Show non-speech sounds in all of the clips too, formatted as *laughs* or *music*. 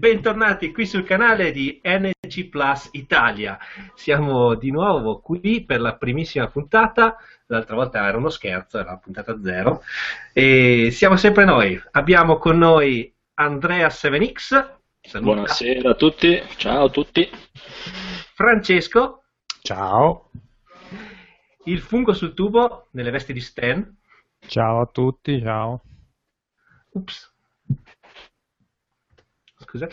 bentornati qui sul canale di NG Plus Italia. Siamo di nuovo qui per la primissima puntata, l'altra volta era uno scherzo, era la puntata zero, e siamo sempre noi. Abbiamo con noi Andrea 7X. Saluta. Buonasera a tutti, ciao a tutti. Francesco. Ciao. Il fungo sul tubo nelle vesti di Stan. Ciao a tutti, ciao. Ups scusa.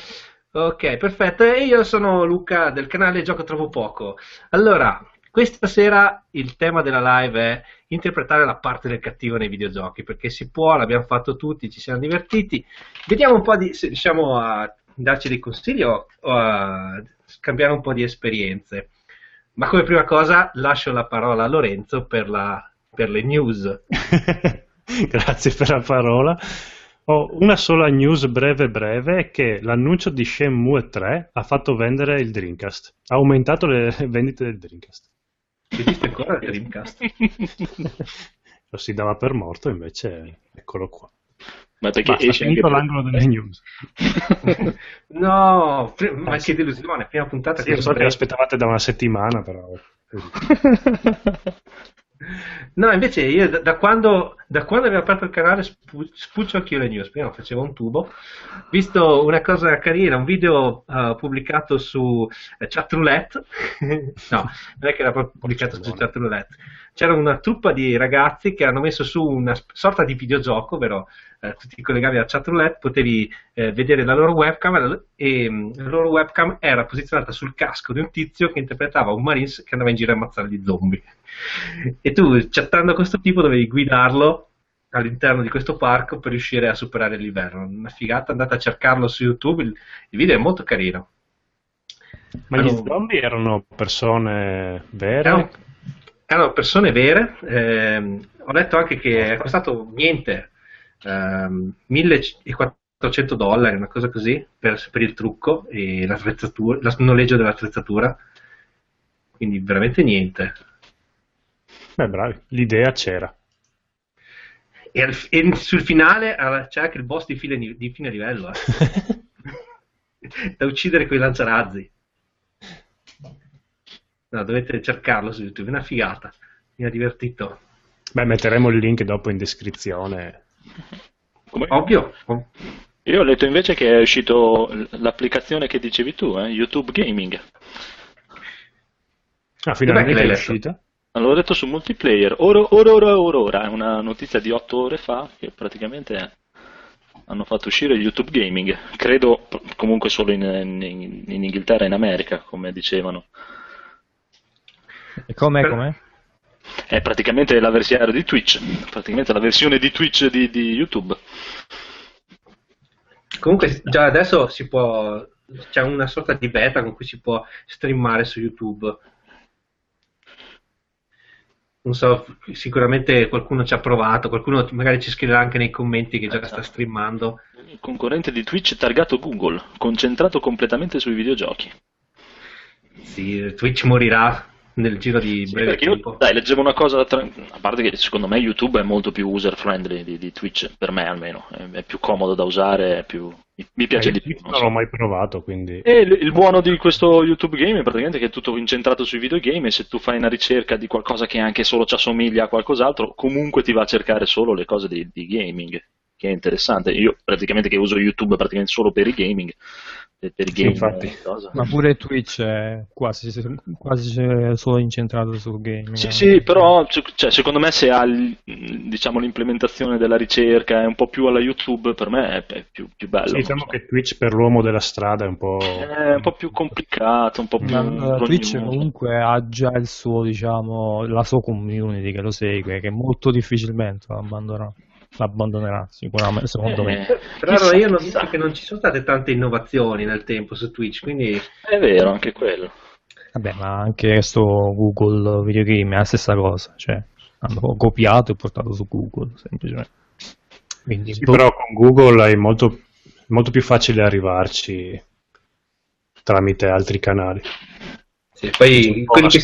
Ok, perfetto. E io sono Luca del canale Gioco Trovo Poco. Allora, questa sera il tema della live è interpretare la parte del cattivo nei videogiochi, perché si può, l'abbiamo fatto tutti, ci siamo divertiti. Vediamo un po' di, se riusciamo a darci dei consigli o, o a scambiare un po' di esperienze. Ma come prima cosa lascio la parola a Lorenzo per, la, per le news. *laughs* Grazie per la parola. Ho una sola news breve breve che l'annuncio di Shenmue 3 ha fatto vendere il Dreamcast. Ha aumentato le *laughs* vendite del Dreamcast. Esiste ancora il Dreamcast? *laughs* Lo si dava per morto, invece eccolo qua. Ma perché Basta, esce finito anche l'angolo delle news. *laughs* no, ma che delusione, prima puntata Sì, io so che l'aspettavate da una settimana, però... No, invece io da, da, quando, da quando abbiamo aperto il canale spu, spuccio anch'io le news, prima facevo un tubo, visto una cosa carina, un video uh, pubblicato su uh, Chatroulette, *laughs* no, non è che era pubblicato su Chatroulette, c'era una truppa di ragazzi che hanno messo su una sorta di videogioco, ovvero eh, tu ti collegavi alla chatroulette, potevi eh, vedere la loro webcam e mm, la loro webcam era posizionata sul casco di un tizio che interpretava un marines che andava in giro a ammazzare gli zombie. E tu, chattando a questo tipo, dovevi guidarlo all'interno di questo parco per riuscire a superare il livello. Una figata, andate a cercarlo su YouTube, il, il video è molto carino. Ma gli zombie erano persone vere? Erano, erano persone vere, eh, ho letto anche che è costato niente, ehm, 1400 dollari, una cosa così, per, per il trucco e l'attrezzatura, il noleggio dell'attrezzatura, quindi veramente niente. Beh, bravi, l'idea c'era. E, al, e sul finale c'è anche il boss di fine, di fine livello, eh. *laughs* da uccidere con i lanciarazzi. No, dovete cercarlo su YouTube, è una figata. Mi ha divertito. Beh, metteremo il link dopo in descrizione. Come? Ovvio. Io ho letto invece che è uscito l'applicazione che dicevi tu, eh? YouTube Gaming. Ah, finalmente è uscita? L'ho detto su multiplayer, ora, ora, ora, ora, ora, è una notizia di 8 ore fa che praticamente hanno fatto uscire YouTube Gaming, credo comunque solo in, in, in Inghilterra e in America, come dicevano. E com'è, com'è? È praticamente la versione di Twitch, praticamente la versione di Twitch di, di YouTube. Comunque già adesso si può, c'è una sorta di beta con cui si può streamare su YouTube. Non so, sicuramente qualcuno ci ha provato, qualcuno magari ci scriverà anche nei commenti che già sta streamando. Il concorrente di Twitch targato Google, concentrato completamente sui videogiochi. Sì, Twitch morirà nel giro di sì, breve tempo. Io, dai, leggevo una cosa, tra... a parte che secondo me YouTube è molto più user friendly di, di Twitch, per me almeno, è, è, più comodo da usare, più... mi piace eh, di più. Non, so. l'ho mai provato, quindi... E il, il, buono di questo YouTube Game è praticamente che è tutto incentrato sui videogame e se tu fai una ricerca di qualcosa che anche solo ci assomiglia a qualcos'altro, comunque ti va a cercare solo le cose di, di gaming, che è interessante. Io praticamente che uso YouTube praticamente solo per i gaming, i sì, infatti. Ma pure Twitch è quasi, quasi solo incentrato sul gaming. Sì, sì, però cioè, secondo me se ha diciamo, l'implementazione della ricerca è un po' più alla YouTube, per me è, è più, più, bello. Sì, diciamo so. che Twitch per l'uomo della strada è un po'... È un po' più complicato, un po' più... Ma, Twitch comunque ha già il suo, diciamo, la sua community che lo segue, che molto difficilmente lo abbandonerà l'abbandonerà sicuramente secondo eh, me però allora io ho visto che non ci sono state tante innovazioni nel tempo su Twitch quindi è vero anche quello. Vabbè ma anche questo Google Videogame è la stessa cosa cioè hanno copiato e portato su Google semplicemente. Quindi sì, però con Google è molto, molto più facile arrivarci tramite altri canali. Sì, poi quelli che,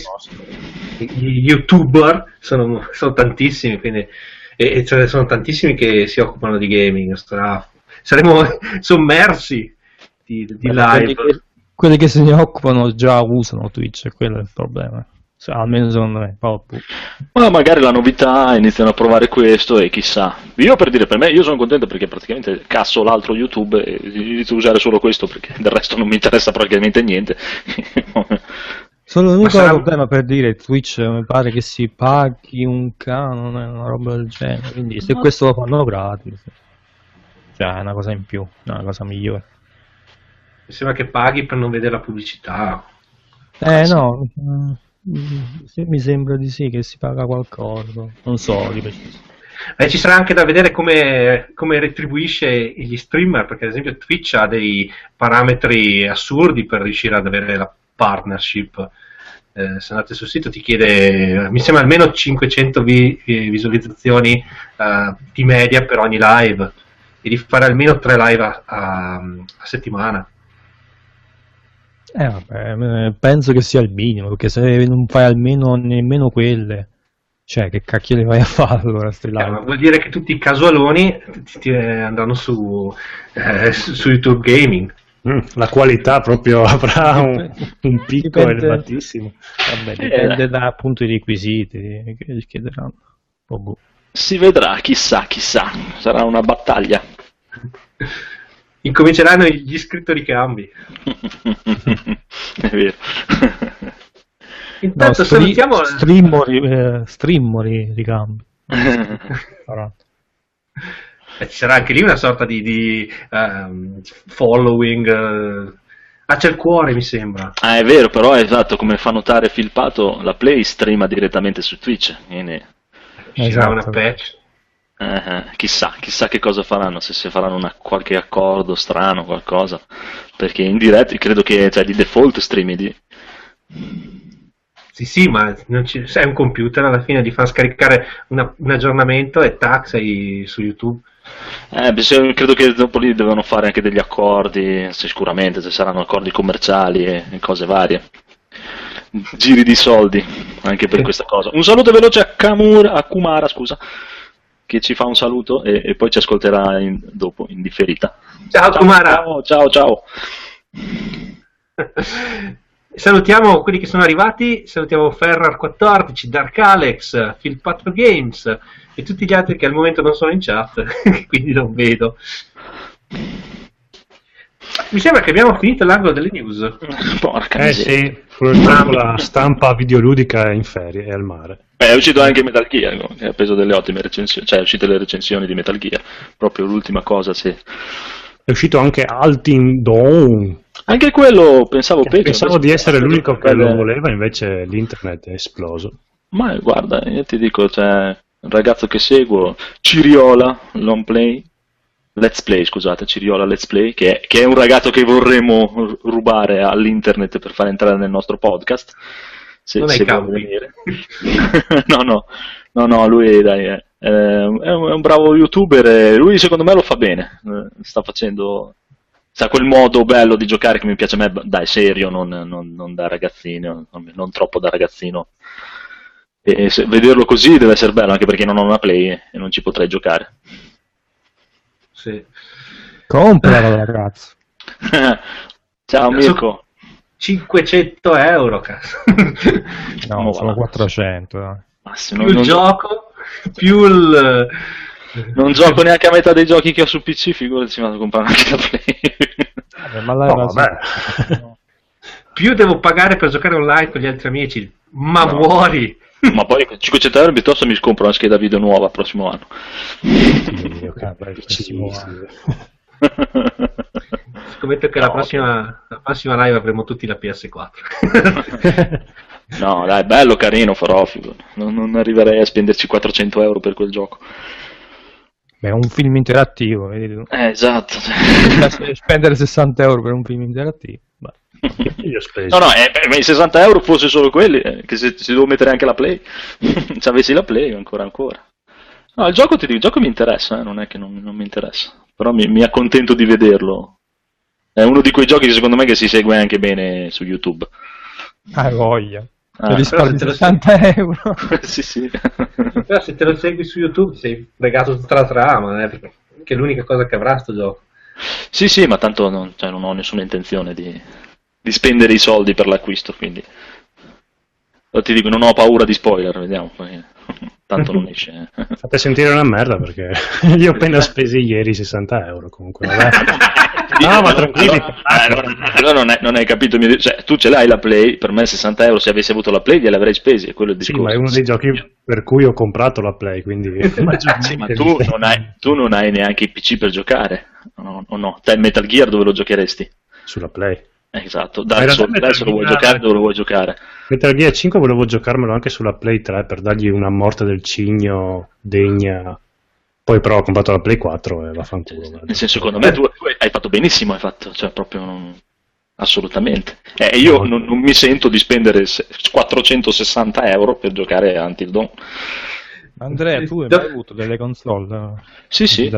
gli youtuber sono, sono tantissimi quindi e, e ce ne sono tantissimi che si occupano di gaming, sarà, saremo *laughs* sommersi di, di live. Quelli che, quelli che, se ne occupano già usano Twitch, quello è il problema. Cioè, almeno secondo me. Ma magari la novità iniziano a provare questo e chissà. Io per dire per me, io sono contento perché praticamente casso l'altro YouTube e inizio a usare solo questo perché del resto non mi interessa praticamente niente. *laughs* Solo l'unico sarà... problema per dire Twitch mi pare che si paghi un canone, una roba del genere. Quindi se Ma... questo lo fanno gratis, cioè è una cosa in più, è una cosa migliore. Mi sembra che paghi per non vedere la pubblicità. Eh no, mi sembra di sì che si paga qualcosa, non so di preciso. Eh, ci sarà anche da vedere come, come, retribuisce gli streamer, perché ad esempio Twitch ha dei parametri assurdi per riuscire ad avere la partnership. Eh, se andate sul sito ti chiede, mi sembra almeno 500 vi, visualizzazioni uh, di media per ogni live e di fare almeno 3 live a, a, a settimana. Eh, vabbè, eh, penso che sia il minimo, perché se non fai almeno nemmeno quelle, cioè che cacchio le vai a fare allora? Eh, vuol dire che tutti i casualoni ti, ti andranno su, eh, su YouTube Gaming. Mm, la qualità proprio *laughs* avrà un, un picco dipende, elevatissimo. Vabbè, dipende eh. da appunto i requisiti che gli chiederanno. Oh, si vedrà, chissà, chissà, sarà una battaglia. *laughs* Incominceranno gli scrittori cambi. *laughs* È vero. Intanto no, salutiamo... Streamori, eh, streamori di cambi. Eh, ci sarà anche lì una sorta di, di um, following. Uh... Ah, c'è il cuore, mi sembra. Ah, è vero, però è esatto, come fa notare Filpato, la Play streama direttamente su Twitch. Quindi... Ci sarà una patch. Eh, chissà, chissà che cosa faranno, se si faranno una, qualche accordo strano, qualcosa. Perché in diretta credo che cioè, di default streami di... Sì, sì, ma non ci, sei un computer alla fine di far scaricare una, un aggiornamento e tac, sei su YouTube. Eh, credo che dopo lì devono fare anche degli accordi, sicuramente ci saranno accordi commerciali e cose varie. Giri di soldi anche per *laughs* questa cosa. Un saluto veloce a, Kamura, a Kumara, scusa, che ci fa un saluto e, e poi ci ascolterà in, dopo in differita. Ciao, ciao Kumara! Ciao, ciao, ciao. *laughs* Salutiamo quelli che sono arrivati, salutiamo Ferrar14, Dark Alex, Phil 4 Games, e tutti gli altri che al momento non sono in chat, *laughs* quindi non vedo. Mi sembra che abbiamo finito l'angolo delle news. Porca eh sì, purtroppo la stampa videoludica è in ferie, è al mare. Beh, è uscito anche Metal Gear, no? che ha preso delle ottime recensioni, cioè è uscite le recensioni di Metal Gear, proprio l'ultima cosa, sì. È uscito anche Altin Dawn. Anche quello pensavo peggio. Pensavo di essere l'unico che lo voleva, invece l'internet è esploso. Ma guarda, io ti dico, cioè, un ragazzo che seguo, Ciriola, long play, let's play, scusate, Ciriola Let's Play, che è, che è un ragazzo che vorremmo rubare all'internet per far entrare nel nostro podcast. Se, non se vuole venire. *laughs* no, no, no, no, lui dai, è, è, un, è, un, bravo youtuber e lui secondo me lo fa bene, eh, sta facendo... Sa quel modo bello di giocare che mi piace a me, dai, serio, non, non, non da ragazzino, non troppo da ragazzino e vederlo così deve essere bello anche perché non ho una play e non ci potrei giocare. Sì. Comprala ragazzo. *laughs* Ciao Mirko. 500 euro, cazzo. *laughs* no, oh, sono 400. Eh. più non, il non gioco, più il... Non gioco neanche a metà dei giochi che ho su PC, figurati vado a comprare anche la Play. Vabbè, ma là no, vabbè. *laughs* più devo pagare per giocare online con gli altri amici, ma no. muori! Ma poi 500 euro piuttosto mi scompro una scheda video nuova il prossimo anno. *laughs* Scommetto che no, la, prossima, la prossima live avremo tutti la PS4. *laughs* no, dai, bello, carino, farò. Non, non arriverei a spenderci 400 euro per quel gioco. Beh, è un film interattivo, vedi tu. Eh, esatto. Spendere 60 euro per un film interattivo. Io speso. No, no, eh, i 60 euro fosse solo quelli, eh, che se si devo mettere anche la play, *laughs* se avessi la play ancora ancora. No, il gioco, ti dico, il gioco mi interessa, eh, non è che non, non mi interessa, però mi, mi, accontento di vederlo. È uno di quei giochi che secondo me che si segue anche bene su YouTube. Ah, voglia. Ah, risparmi 60 euro. *laughs* sì, sì. Però se te lo segui su YouTube sei fregato tutta la trama, eh, perché è l'unica cosa che avrà sto gioco. Sì, sì, ma tanto non, cioè, non ho nessuna intenzione di, di, spendere i soldi per l'acquisto, quindi... Ti dico, non ho paura di spoiler, vediamo. *laughs* Tanto non esce. *laughs* Fate sentire una merda perché *laughs* io ho appena spesi ieri 60 euro comunque. no, ma tranquilli. Allora, allora non, hai, non, hai, capito. Cioè, tu ce l'hai la Play, per me 60 euro se avessi avuto la Play glieli avrei spesi. È quello il discorso. Sì, ma è uno dei giochi per cui ho comprato la Play, quindi... sì, ma tu non, hai, tu non, hai, neanche i PC per giocare, no, o no? Te il Metal Gear dove lo giocheresti? Sulla Play. Esatto, Dark Souls adesso lo vuoi giocare dove lo vuoi giocare? Metal Gear 5 volevo giocarmelo anche sulla Play 3 per dargli una morte del cigno degna. Poi però ho comprato la Play 4 e vaffanculo. Nel senso, secondo me tu hai fatto benissimo, hai fatto, cioè proprio non... assolutamente. Eh, io no. non, non, mi sento di spendere 460 euro per giocare a Until Dawn. Andrea, tu hai mai avuto delle console? Sì, sì.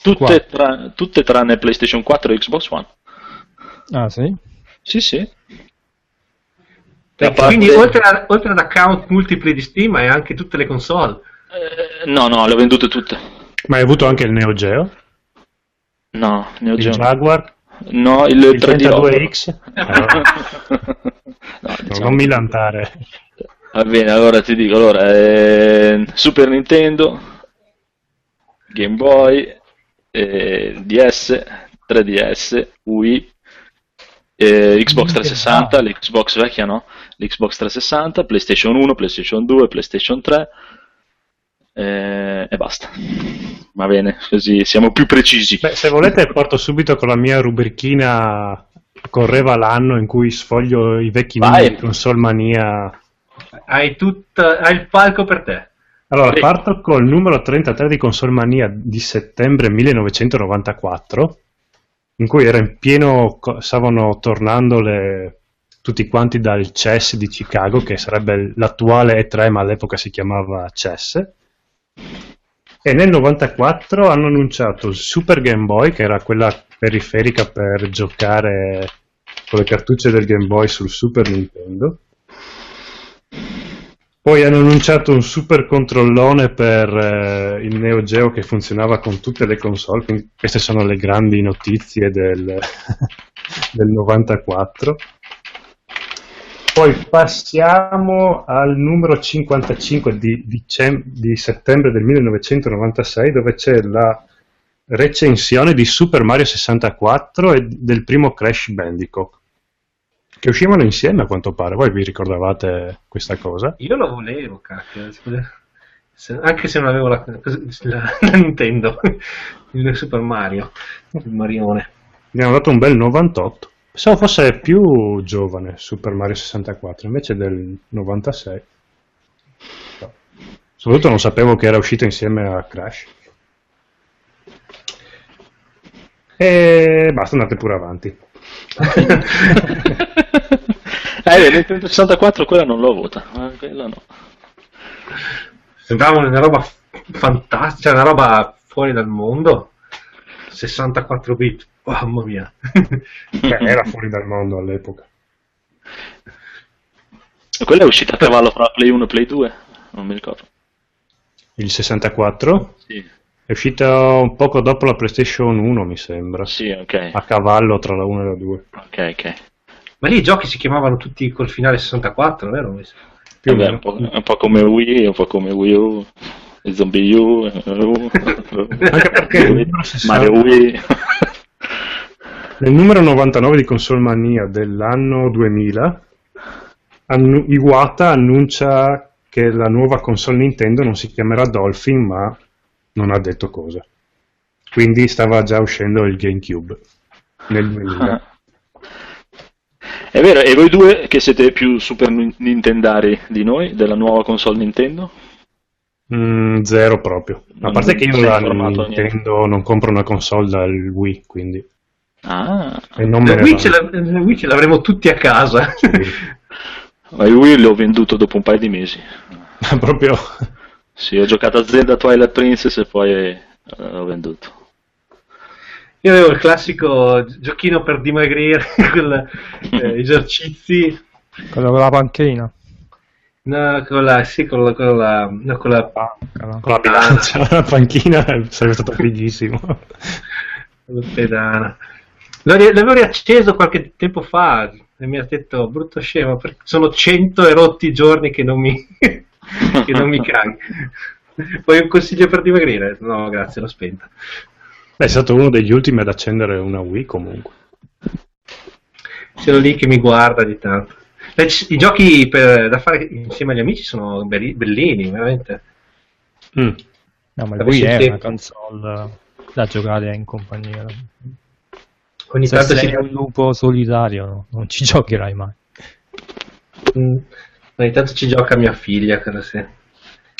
Tutte, tra, tutte tranne PlayStation 4 e Xbox One. Ah, sì? Sì, sì. Parte... Quindi oltre, a, oltre, ad account multipli di Steam hai anche tutte le console? Eh, no, no, le ho vendute tutte. Ma hai avuto anche il Neo Geo? No, Neo Geo. Il Jaguar? No, il, il 32X? Allora. no, *laughs* diciamo non mi lantare. Va bene, allora ti dico, allora, eh, Super Nintendo, Game Boy, eh, DS, 3DS, Wii, eh, Xbox 360, l'Xbox vecchia no? L'Xbox 360, PlayStation 1, PlayStation 2, PlayStation 3 eh, e basta. Va bene, così siamo più precisi. Beh, se volete porto subito con la mia rubrichina correva l'anno in cui sfoglio i vecchi Vai. numeri di console mania. Hai, tut, hai il palco per te. Allora, sì. parto col numero 33 di Console Mania di settembre 1994 in cui era in pieno, stavano tornando le, tutti quanti dal CES di Chicago, che sarebbe l'attuale E3, ma all'epoca si chiamava CES. E nel 94 hanno annunciato il Super Game Boy, che era quella periferica per giocare con le cartucce del Game Boy sul Super Nintendo. Poi hanno annunciato un super controllone per eh, il Neo Geo che funzionava con tutte le console, quindi queste sono le grandi notizie del, *laughs* del 94. Poi passiamo al numero 55 di, dicem- di settembre del 1996 dove c'è la recensione di Super Mario 64 e del primo Crash Bandicoot che uscivano insieme a quanto pare. Voi vi ricordavate questa cosa? Io lo volevo, cacchio. Anche se non avevo la, la, la Nintendo, *laughs* il Super Mario, il Marione. Mi hanno dato un bel 98. Pensavo fosse più giovane Super Mario 64, invece del 96. No. Soprattutto non sapevo che era uscito insieme a Crash. E basta, andate pure avanti. *laughs* eh, Nintendo 64 quella non l'ho avuta, ma quella no. Sembrava una roba fantastica, una roba fuori dal mondo. 64 bit, mamma mia. Beh, *laughs* era fuori dal mondo all'epoca. Quella è uscita a cavallo fra Play 1 e Play 2? Non mi ricordo. Il 64? Sì. È uscita un poco dopo la PlayStation 1, mi sembra. Sì, ok. A cavallo tra la 1 e la 2. Ok, ok. Ma lì i giochi si chiamavano tutti col finale 64, vero? Più Vabbè, un, po', un po' come Wii, un po' come Wii U, Zombie U, U *laughs* anche perché *laughs* Mario Wii. *laughs* Nel numero 99 di Console Mania dell'anno 2000, annu- Iwata annuncia che la nuova console Nintendo non si chiamerà Dolphin ma non ha detto cosa. Quindi stava già uscendo il GameCube nel 2000. È vero, e voi due che siete più super nintendari di noi, della nuova console Nintendo? Mm, zero proprio. A parte che io la Nintendo niente. non compro una console dal Wii, quindi... Ah. E non me Wii, ce Wii ce l'avremo tutti a casa. Sì. *laughs* Ma il Wii l'ho venduto dopo un paio di mesi. *laughs* proprio... Sì, ho giocato a Zelda Twilight Princess e poi eh, l'ho venduto. Io avevo il classico giochino per dimagrire, *laughs* con eh, *laughs* esercizi. Quello con la panchina. No, con la, sì, con la, con la, no, con la, con la bilancia, la panchina *laughs* sarebbe stato fighissimo. pedana. L'avevo riacceso qualche tempo fa e mi ha detto brutto scemo perché sono cento erotti giorni che non mi, che non mi caghi. Poi un consiglio per dimagrire? No, grazie, l'ho spenta. Beh, è stato uno degli ultimi ad accendere una Wii comunque. Sono lì che mi guarda di tanto. I giochi per, da fare insieme agli amici sono bellini, veramente. Mm. No, ma Wii è una console da giocare in compagnia. Ogni Se tanto sei si... un lupo solitario, no? non ci *laughs* giocherai mai. Mm. Ogni tanto ci gioca mia figlia, credo sì.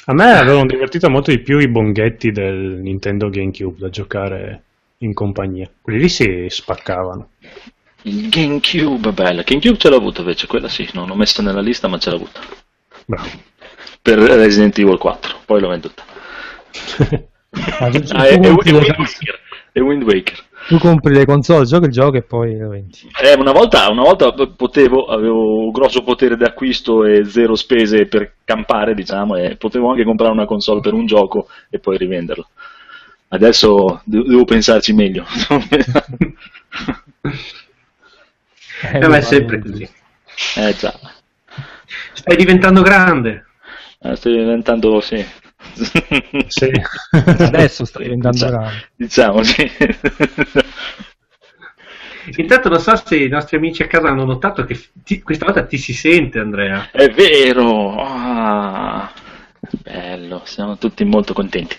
A me avevano divertito molto di più i bonghetti del Nintendo GameCube da giocare in compagnia. Quelli lì si spaccavano. Il GameCube, bello. GameCube ce l'ho avuto invece, quella sì, non l'ho messa nella lista ma ce l'ho avuta. Bravo. Per Resident Evil 4, poi l'ho venduta. *laughs* ah, è, è, è, Wind Waker. È Wind Waker. Tu compri le console, giochi il gioco e poi lo vendi. Eh, una, volta, una volta potevo, avevo un grosso potere d'acquisto e zero spese per campare, diciamo, e potevo anche comprare una console per un gioco e poi rivenderla. Adesso devo pensarci meglio. *laughs* eh, ma è sempre così. Eh già. Stai diventando grande. Eh, stai diventando, sì, sì. *laughs* Adesso sta diventando diciamo, grande. Diciamo, sì. Intanto non so se i nostri amici a casa hanno notato che ti, questa volta ti si sente, Andrea. È vero! Ah, bello, siamo tutti molto contenti.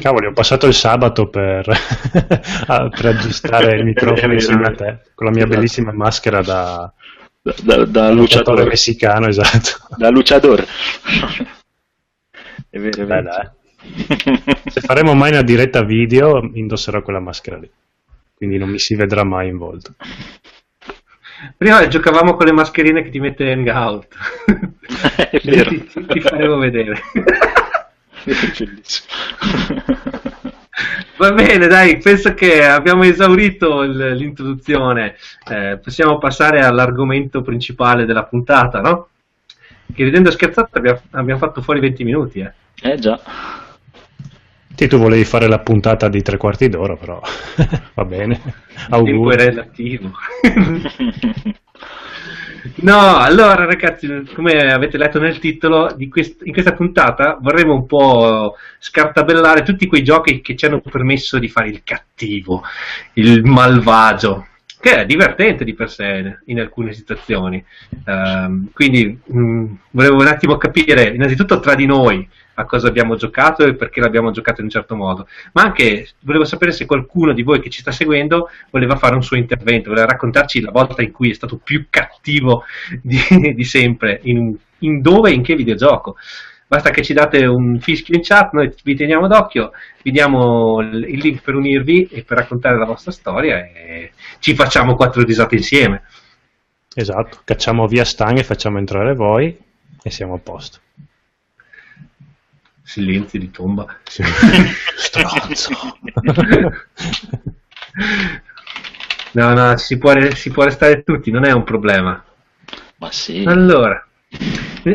Cavoli, ho passato il sabato per, *laughs* per aggiustare il *laughs* microfono insieme a te, con la mia esatto. bellissima maschera da, da, da, da luciatore messicano, esatto. Da luciatore. È vero, è vero. Beh, Se faremo mai una diretta video, indosserò quella maschera lì. Quindi non mi si vedrà mai in volto. Prima giocavamo con le mascherine che ti mette Hangout. *laughs* È vero. ti, ti, ti faremo vedere. Va bene, dai, penso che abbiamo esaurito l'introduzione. Eh, possiamo passare all'argomento principale della puntata, no? Che ridendo scherzato abbiamo, abbiamo fatto fuori 20 minuti, eh. Eh già. Sì, tu volevi fare la puntata di tre quarti d'ora, però *laughs* va bene. Auguri. Tempo è relativo. *laughs* no, allora ragazzi, come avete letto nel titolo, quest- in questa puntata vorremmo un po' scartabellare tutti quei giochi che ci hanno permesso di fare il cattivo, il malvagio, che è divertente di per sé in alcune situazioni. Um, quindi mh, mm, volevo un attimo capire, innanzitutto tra di noi, a cosa abbiamo giocato e perché l'abbiamo giocato in un certo modo, ma anche volevo sapere se qualcuno di voi che ci sta seguendo voleva fare un suo intervento, voleva raccontarci la volta in cui è stato più cattivo di, di sempre, in, in dove e in che videogioco. Basta che ci date un fischio in chat, noi vi teniamo d'occhio, vi diamo il link per unirvi e per raccontare la vostra storia e ci facciamo quattro risate insieme. Esatto, cacciamo via stanghe, facciamo entrare voi e siamo a posto silenzio di tomba. Sì. *laughs* no, no, si può, si può restare tutti, non è un problema. Ma sì. Allora,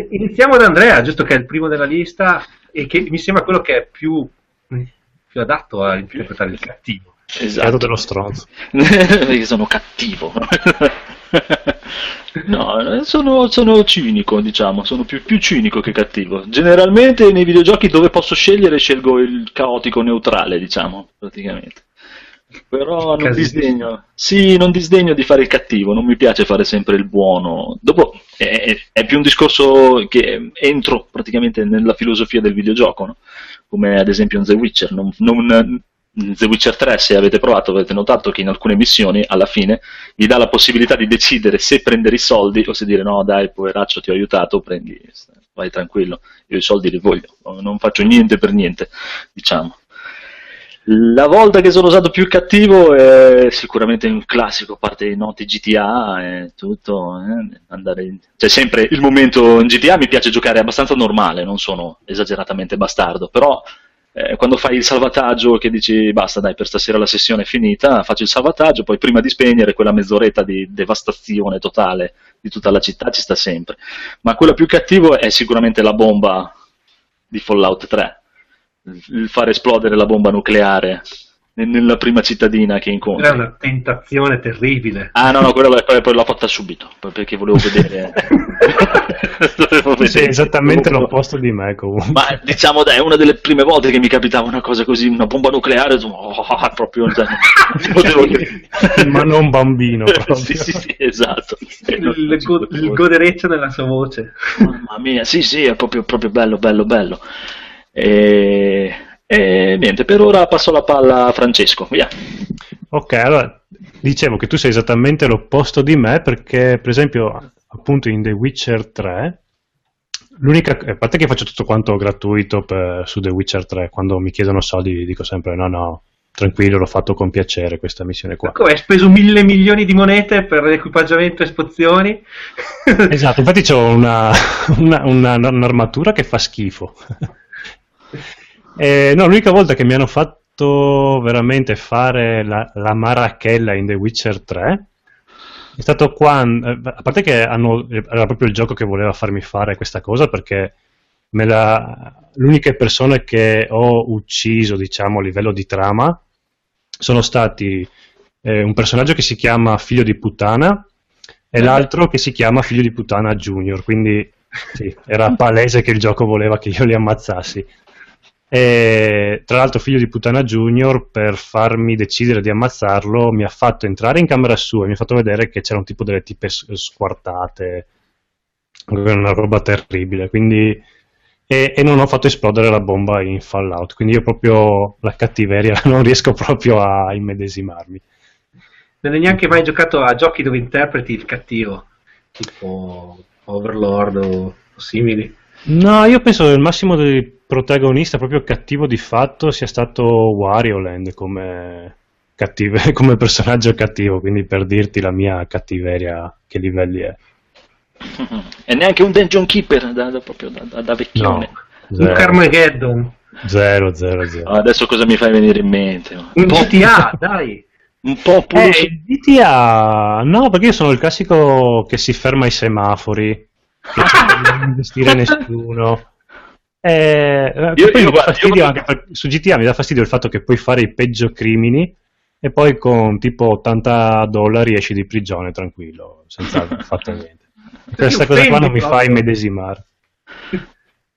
iniziamo da Andrea, giusto che è il primo della lista e che mi sembra quello che è più, più adatto a interpretare il cattivo. Esatto. dello stronzo. *laughs* Perché sono cattivo. *laughs* No, sono, sono, cinico, diciamo, sono più, più, cinico che cattivo. Generalmente nei videogiochi dove posso scegliere scelgo il caotico neutrale, diciamo, praticamente. Però non disdegno, sì, non disdegno di fare il cattivo, non mi piace fare sempre il buono. Dopo è, è più un discorso che entro praticamente nella filosofia del videogioco, no? come ad esempio in The Witcher. Non, non, The Witcher 3, se avete provato, avete notato che in alcune missioni, alla fine, gli dà la possibilità di decidere se prendere i soldi o se dire no, dai, poveraccio, ti ho aiutato, prendi, vai tranquillo, io i soldi li voglio, non faccio niente per niente, diciamo. La volta che sono stato più cattivo è sicuramente un classico, a parte i noti GTA e tutto, eh, andare in... C'è sempre il momento in GTA, mi piace giocare abbastanza normale, non sono esageratamente bastardo, però eh, quando fai il salvataggio che dici basta dai per stasera la sessione è finita, faccio il salvataggio, poi prima di spegnere quella mezz'oretta di devastazione totale di tutta la città ci sta sempre. Ma quello più cattivo è sicuramente la bomba di Fallout 3, il fare esplodere la bomba nucleare nella prima cittadina che incontri. Era una tentazione terribile. Ah no, no, quella, quella poi l'ho fatta subito, perché volevo vedere. *laughs* volevo vedere. Sì, esattamente l'opposto di me comunque. Ma diciamo dai, è una delle prime volte che mi capitava una cosa così, una bomba nucleare, oh, proprio cioè, *laughs* potevo Ma non bambino *laughs* proprio. sì, sì, sì, esatto. Il, il, go- il godereccio nella sua voce. Mamma mia, sì, sì, è proprio, proprio bello, bello, bello. E... E niente, per ora passo la palla a Francesco, via. Ok, allora dicevo che tu sei esattamente l'opposto di me perché, per esempio, appunto in The Witcher 3, l'unica, a parte che faccio tutto quanto gratuito per, su The Witcher 3, quando mi chiedono soldi dico sempre no, no, tranquillo, l'ho fatto con piacere questa missione qua. Come hai speso mille milioni di monete per l'equipaggiamento e spazioni? esatto, infatti ho *laughs* una, una, una, un'armatura che fa schifo. *laughs* Eh, no, l'unica volta che mi hanno fatto veramente fare la, la marachella in The Witcher 3 è stato quando, eh, a parte che hanno, era proprio il gioco che voleva farmi fare questa cosa perché la, l'unica persone che ho ucciso, diciamo, a livello di trama sono stati eh, un personaggio che si chiama Figlio di Puttana e l'altro che si chiama Figlio di Puttana Junior, quindi sì, era palese che il gioco voleva che io li ammazzassi. E, tra l'altro, figlio di puttana Junior, per farmi decidere di ammazzarlo, mi ha fatto entrare in camera sua e mi ha fatto vedere che c'erano tipo delle tipe squartate, una roba terribile. Quindi, e, e, non ho fatto esplodere la bomba in Fallout. Quindi, io proprio la cattiveria *laughs* non riesco proprio a immedesimarmi. Non hai neanche mai giocato a giochi dove interpreti il cattivo, tipo Overlord o simili? No, io penso che il massimo del protagonista proprio cattivo di fatto sia stato Wario Land come, cattive, *laughs* come personaggio cattivo, quindi per dirti la mia cattiveria che livelli è. *laughs* E neanche un Dungeon Keeper da, da, proprio da, da, da vecchione. No, un Carmageddon. Zero, zero, zero. Adesso cosa mi fai venire in mente? Un, un GTA, dai! Un po' pure... Eh, GTA... No, perché io sono il classico che si ferma ai semafori che non investire *laughs* nessuno. Eh, io, io, guarda, io... Per, su GTA mi dà fastidio il fatto che puoi fare i peggio crimini e poi con tipo 80 dollari esci di prigione tranquillo, senza aver fatto niente. *laughs* Questa cosa qua non mi fa immedesimare.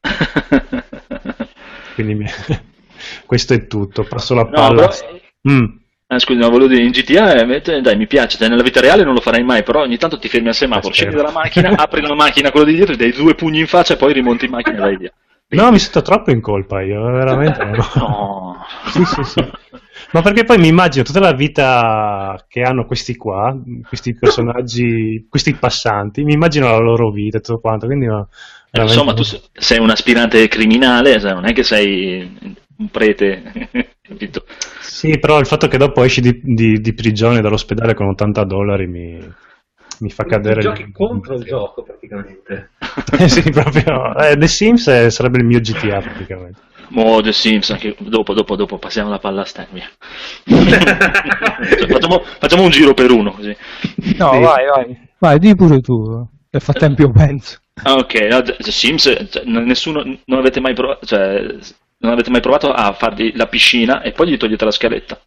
*laughs* Quindi mi... *laughs* questo è tutto, passo la palla. No, però... mm. Ah, scusi, ma volevo dire, in GTA, eh, dai, mi piace, cioè, nella vita reale non lo farai mai, però ogni tanto ti fermi al semaforo, scendi dalla macchina, apri la macchina, quello di dietro, dai due pugni in faccia e poi rimonti in macchina e vai via. No, mi sento troppo in colpa io, veramente. *laughs* no. *laughs* sì, sì, sì. Ma perché poi mi immagino tutta la vita che hanno questi qua, questi personaggi, questi passanti, mi immagino la loro vita e tutto quanto, quindi no, eh, Insomma, tu sei un aspirante criminale, non è che sei un prete, *laughs* capito? Sì, però il fatto che dopo esci di, di, di prigione dall'ospedale con 80 dollari mi, mi fa cadere. Giochi contro il gioco praticamente. eh *laughs* sì, proprio. Eh, The Sims è, sarebbe il mio GTA praticamente. Mo The Sims, anche dopo, dopo, dopo passiamo la palla a Stan. *laughs* cioè, facciamo, facciamo, un giro per uno così. No, sì. vai, vai. Vai, di pure tu. Nel frattempo io penso. Ah, ok, no, The Sims, cioè, nessuno, non avete mai provato, cioè, non avete mai provato a fargli la piscina e poi gli togliete la scaletta?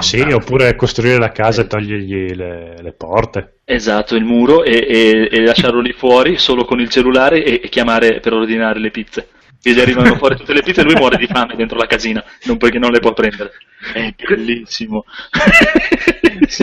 Sì, oppure costruire la casa e togliergli le, le porte. Esatto, il muro e, e, e, lasciarlo lì fuori solo con il cellulare e, e chiamare per ordinare le pizze. E gli arrivano fuori tutte le pizze e lui muore di fame dentro la casina, non perché non le può prendere. È bellissimo.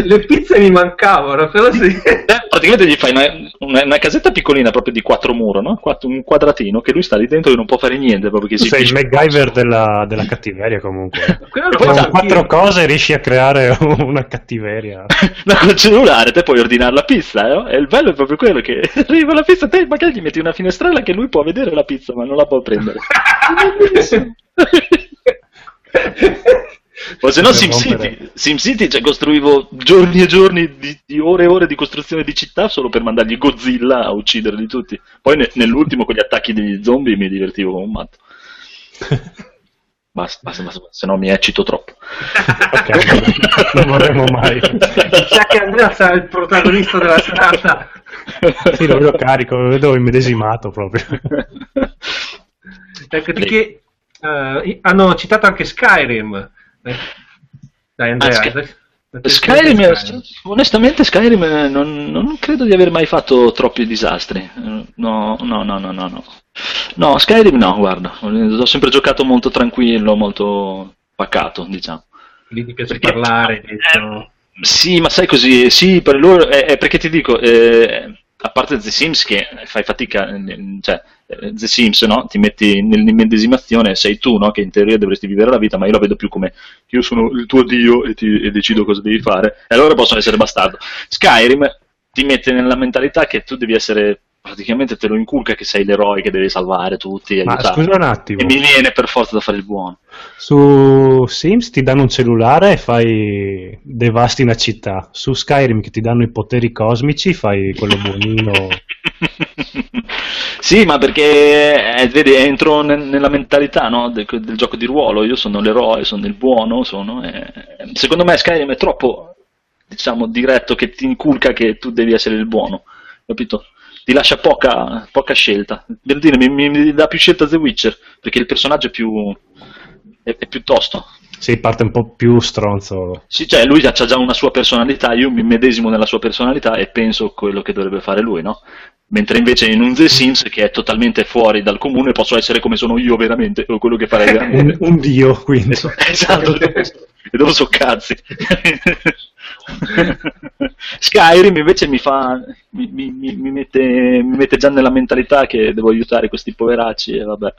le pizze mi mancavano, però sì. Eh, praticamente gli fai una, una, una, casetta piccolina proprio di quattro mura, no? un quadratino che lui sta lì dentro e non può fare niente. Proprio che tu si sei il MacGyver della, della, cattiveria comunque. *laughs* Con quattro cose riesci a creare *laughs* una cattiveria. *laughs* Ma col cellulare te puoi ordinare la pizza, no? E il bello è proprio quello che arriva la pizza, te magari gli metti una finestrella che lui può vedere la pizza ma non la può prendere. O se no SimCity, SimCity cioè, costruivo giorni e giorni di, di, ore e ore di costruzione di città solo per mandargli Godzilla a ucciderli tutti. Poi ne, nell'ultimo con gli attacchi degli zombie mi divertivo come un matto. *laughs* Basta, basta, basta, se no mi eccito troppo. ok, non vorremmo mai. Sa che Andrea sarà il protagonista della serata. sì, lo vedo carico, lo vedo immedesimato proprio. Ecco, perché uh, hanno citato anche Skyrim. *laughs* Dai Andrea, Ah, dai- dai- Skyrim, onestamente Skyrim eh, non, non credo di aver mai fatto troppi disastri. Eh, No, no, no, no, no, no. No, Skyrim no, guarda, ho sempre giocato molto tranquillo, molto pacato, diciamo. Lì ti piace Perché- parlare, Eh, sì, ma sai così, sì, per loro, è, è perché ti dico, eh, a parte The Sims che fai fatica, eh, cioè, eh, The Sims, no? Ti metti nell'immedesimazione, sei tu, no? Che in teoria dovresti vivere la vita, ma io la vedo più come io sono il tuo dio e, ti- e decido cosa devi fare, e allora possono essere bastardo. Skyrim ti mette nella mentalità che tu devi essere, praticamente te lo inculca che sei l'eroe che deve salvare tutti, Ma aiutare. scusa un attimo, E mi viene per forza da fare il buono. su Sims ti danno un cellulare e fai devasti una città. Su Skyrim che ti danno i poteri cosmici fai quello buonino. *laughs* sì, ma perché eh, vedi, entro ne- nella mentalità no, del, del gioco di ruolo. Io sono l'eroe, sono il buono. Sono, eh, secondo me Skyrim è troppo diciamo diretto che ti inculca che tu devi essere il buono, capito? Ti lascia poca, poca scelta. Per dire, mi, mi- mi dà più scelta The Witcher perché il personaggio è più, è, è più tosto. Sì, parte un po' più stronzo. Sì, cioè lui ha già una sua personalità, io mi medesimo nella sua personalità e penso quello che dovrebbe fare lui, no? Mentre invece in un The Sims che è totalmente fuori dal comune posso essere come sono io veramente, o quello che farei *laughs* veramente. Un, un dio, quindi. *laughs* esatto, e dopo so cazzi. *laughs* *laughs* Skyrim invece mi fa mi, mi- mi- mette, mi mette già nella mentalità che devo aiutare questi poveracci e vabbè.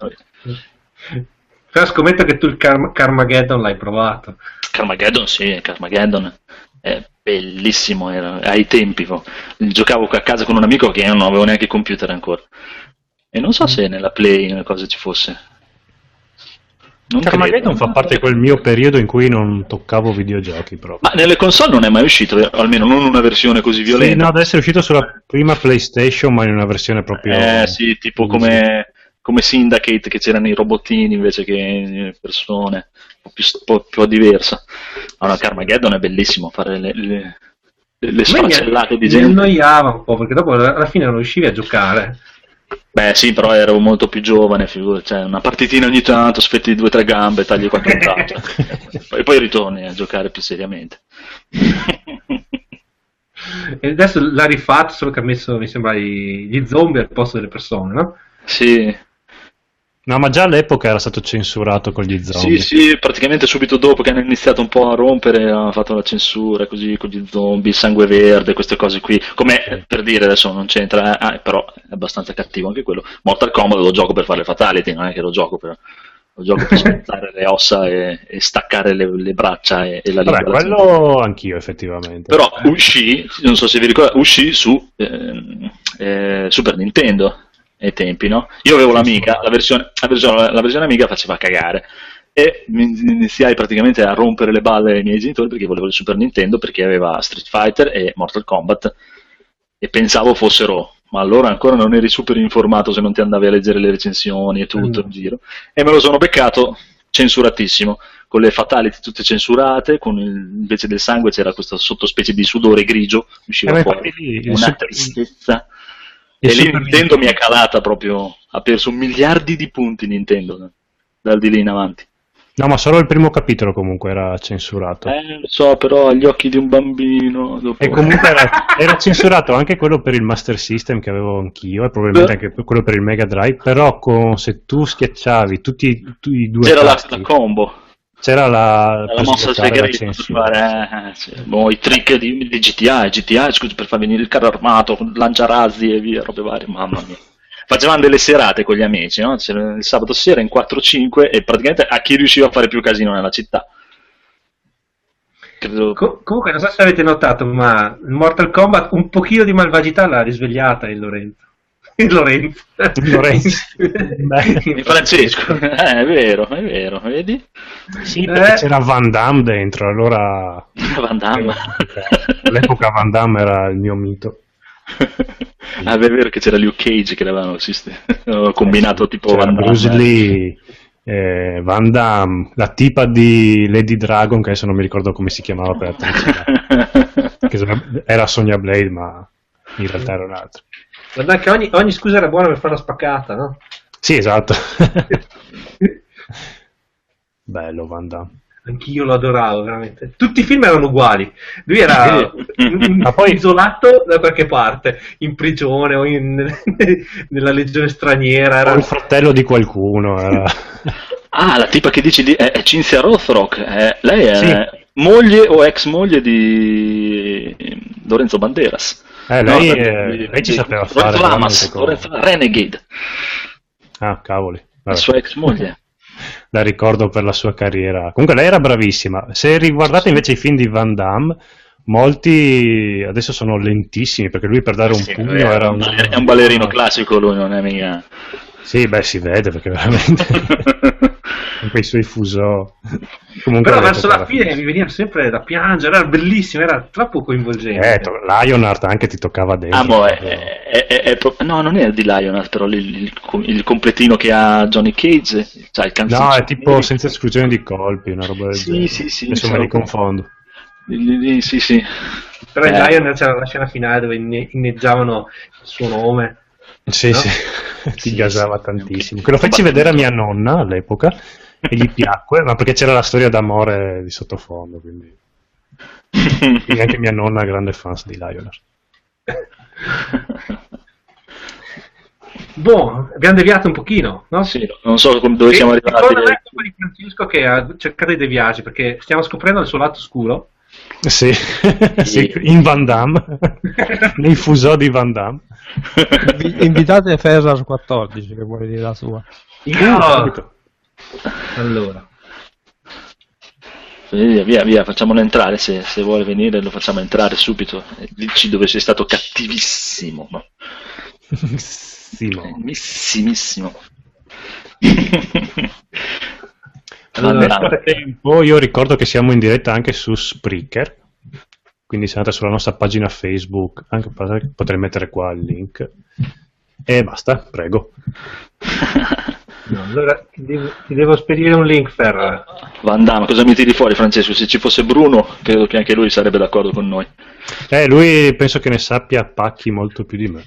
Però scommetto che tu il Carm- Carmageddon l'hai provato. Carmageddon sì, Carmageddon è bellissimo, era, ai tempi po. giocavo a casa con un amico che non avevo neanche computer ancora e non so se nella Play una cosa ci fosse. Non Carmageddon credo. fa parte di quel mio periodo in cui non toccavo videogiochi proprio. Ma nelle console non è mai uscito, eh, almeno non una versione così Sì, violenta. no, adesso è uscito sulla prima PlayStation, ma in una versione proprio. Eh sì, tipo come, come Syndicate che c'erano i robottini invece che persone, un po' più, po' più diversa. Allora, Carmageddon è bellissimo fare le, le, le sfracellate di mi gente. annoiava un po' perché dopo alla fine non riuscivi a giocare. Beh sì, però ero molto più giovane, figura, cioè una partitina ogni tanto, aspetti due o tre gambe, tagli quattro braccia, e poi ritorni a giocare più seriamente. E adesso l'ha rifatto, solo che ha messo, mi sembra, gli zombie al posto delle persone, no? sì, No, ma già all'epoca era stato censurato con gli zombie. Sì, sì, praticamente subito dopo che hanno iniziato un po' a rompere, hanno fatto la censura così con gli zombie, il sangue verde, queste cose qui. Come eh, per dire adesso non c'entra, eh, però è abbastanza cattivo anche quello. Mortal Kombat lo gioco per fare le fatality, non è che lo gioco per, lo gioco per *laughs* spezzare le ossa e, e staccare le, le braccia e, e la lingua. Vabbè, quello anch'io effettivamente. Però uscì, non so se vi ricordate, uscì su ehm, eh, Super Nintendo ai tempi, no? Io avevo l'amica, la versione, la versione, la versione amica faceva cagare. E iniziai praticamente a rompere le balle ai miei genitori perché volevo il Super Nintendo perché aveva Street Fighter e Mortal Kombat. E pensavo fossero ma allora ancora non eri super informato se non ti andavi a leggere le recensioni e tutto in giro. E me lo sono beccato censuratissimo con le fatality tutte censurate con il- invece del sangue c'era questa sottospecie di sudore grigio usciva Eh, fuori lì una Super- tristezza il e lì Nintendo mi è calata proprio ha perso miliardi di punti Nintendo eh, dal di lì in avanti. No, ma solo il primo capitolo comunque era censurato. eh lo so però agli occhi di un bambino dopo... E comunque era, *laughs* era censurato anche quello per il Master System che avevo anch'io e probabilmente anche quello per il Mega Drive, però con- se tu schiacciavi tutti, tutti i due c'era la, la combo c'era la, la mossa segreta per fare eh, sì. Boh, i trick di, di GTA GTA scusa per far venire il carro armato lanciarazzi e via robe varie mamma mia facevamo delle serate con gli amici no? C'era il sabato sera in 4-5 e praticamente a chi riusciva a fare più casino nella città credo Co- comunque, non so se avete notato, ma Mortal Kombat un pochino di malvagità l'ha risvegliata il Lorenzo. Il *laughs* Lorenzo. Lorenzo. *laughs* Beh. di Francesco eh, è vero è vero vedi Sì, perché Eh. c'era Van Damme dentro, allora *laughs* Van Damme all'epoca Van Damme era il mio mito. ah, è vero che c'era Luke Cage che l'avevano combinato tipo C'era Van Damme. Bruce Lee, eh, Van Damme, la tipa di Lady Dragon, che adesso non mi ricordo come si chiamava per che era Sonia Blade, ma in realtà era un'altra. Guarda che ogni, ogni scusa era buona per fare la spaccata, no? Sì, esatto. *laughs* Bello Van Damme. Anch'io lo adoravo, veramente. Tutti i film erano uguali. Lui era Ma poi- isolato da qualche parte, in prigione o in- *laughs* nella legione straniera. Era Era... il fratello di qualcuno. Era... *laughs* Ah, la tipa che dici di, è, è Cinzia Rothrock. è- lei è Sì. moglie o ex moglie di Lorenzo Banderas. Eh, lei, No, eh, di- lei ci di- sapeva fare Lamas. Renegade, Ah, cavoli. la Vabbè. sua ex moglie. *laughs* la ricordo per la sua carriera. Comunque lei era bravissima. Se riguardate invece i film di Van Damme, molti adesso sono lentissimi perché lui per dare un Sì, pugno era un, un... è un ballerino classico lui, non è mica... Sì, beh, si vede perché veramente *laughs* con quei suoi fuso. Comunque Però verso la era fine fighissimo. mi veniva sempre da piangere, era bellissimo, era troppo coinvolgente. Eh, to- Lionheart anche ti toccava dentro. Ah, mo, è, è- è- è pro- no, non è di Lionheart, però il, il- il completino che ha Johnny Cage, cioè il canzone. No, è tipo senza esclusione di colpi, una roba del Sì, genere. sì, sì, Adesso me sono- li confondo. Sì, sì. Però in Eh. Lion c'era la scena finale dove inne- inneggiavano il suo nome. Sì, No? sì, *laughs* ti Sì, gasava sì. tantissimo. Che lo feci vedere a mia nonna all'epoca e gli piacque, ma perché c'era la storia d'amore di sottofondo, quindi, quindi anche mia nonna è grande fan di Lionheart. Boh, abbiamo deviato un pochino, no? Sì, non so come- dove siamo E arrivati. Secondo me è colpa di Francesco che ha cercato di deviarci perché stiamo scoprendo il suo lato scuro. Sì, *laughs* sì, in Van Damme, *laughs* nei fusò di Van Damme. Invi- Invitate Ferrar 14 che vuole dire la sua. Io... Subito. Allora, Via, via, via, facciamolo entrare. Se, se vuole venire, lo facciamo entrare subito. Dici dove sei stato cattivissimo. ma- Simo. Missimissimo. *laughs* Allora. Nel frattempo io ricordo che siamo in diretta anche su Spreaker, quindi se andate sulla nostra pagina Facebook, anche potrei mettere qua il link. E basta, prego. *laughs* no, allora ti, devo, ti devo spedire un link, Ferra. Van Damme, cosa mi tiri fuori, Francesco? Se ci fosse Bruno, credo che anche lui sarebbe d'accordo con noi. Eh, lui penso che ne sappia pacchi molto più di me.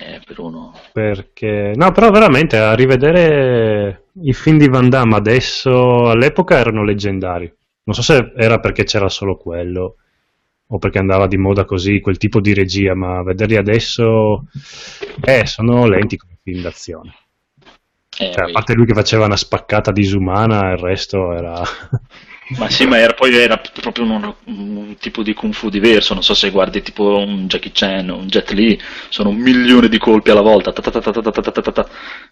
Eh, Bruno. Perché, no, però veramente a rivedere i film di Van Damme adesso, all'epoca erano leggendari. Non so se era perché c'era solo quello o perché andava di moda così quel tipo di regia, ma vederli adesso, eh, sono lenti come film d'azione. Eh, cioè, a parte lui che faceva una spaccata disumana, il resto era... *laughs* Ma sì, ma era, poi era proprio un, un, tipo di kung fu diverso, non so se guardi tipo un Jackie Chan o un Jet Li, sono un milione di colpi alla volta,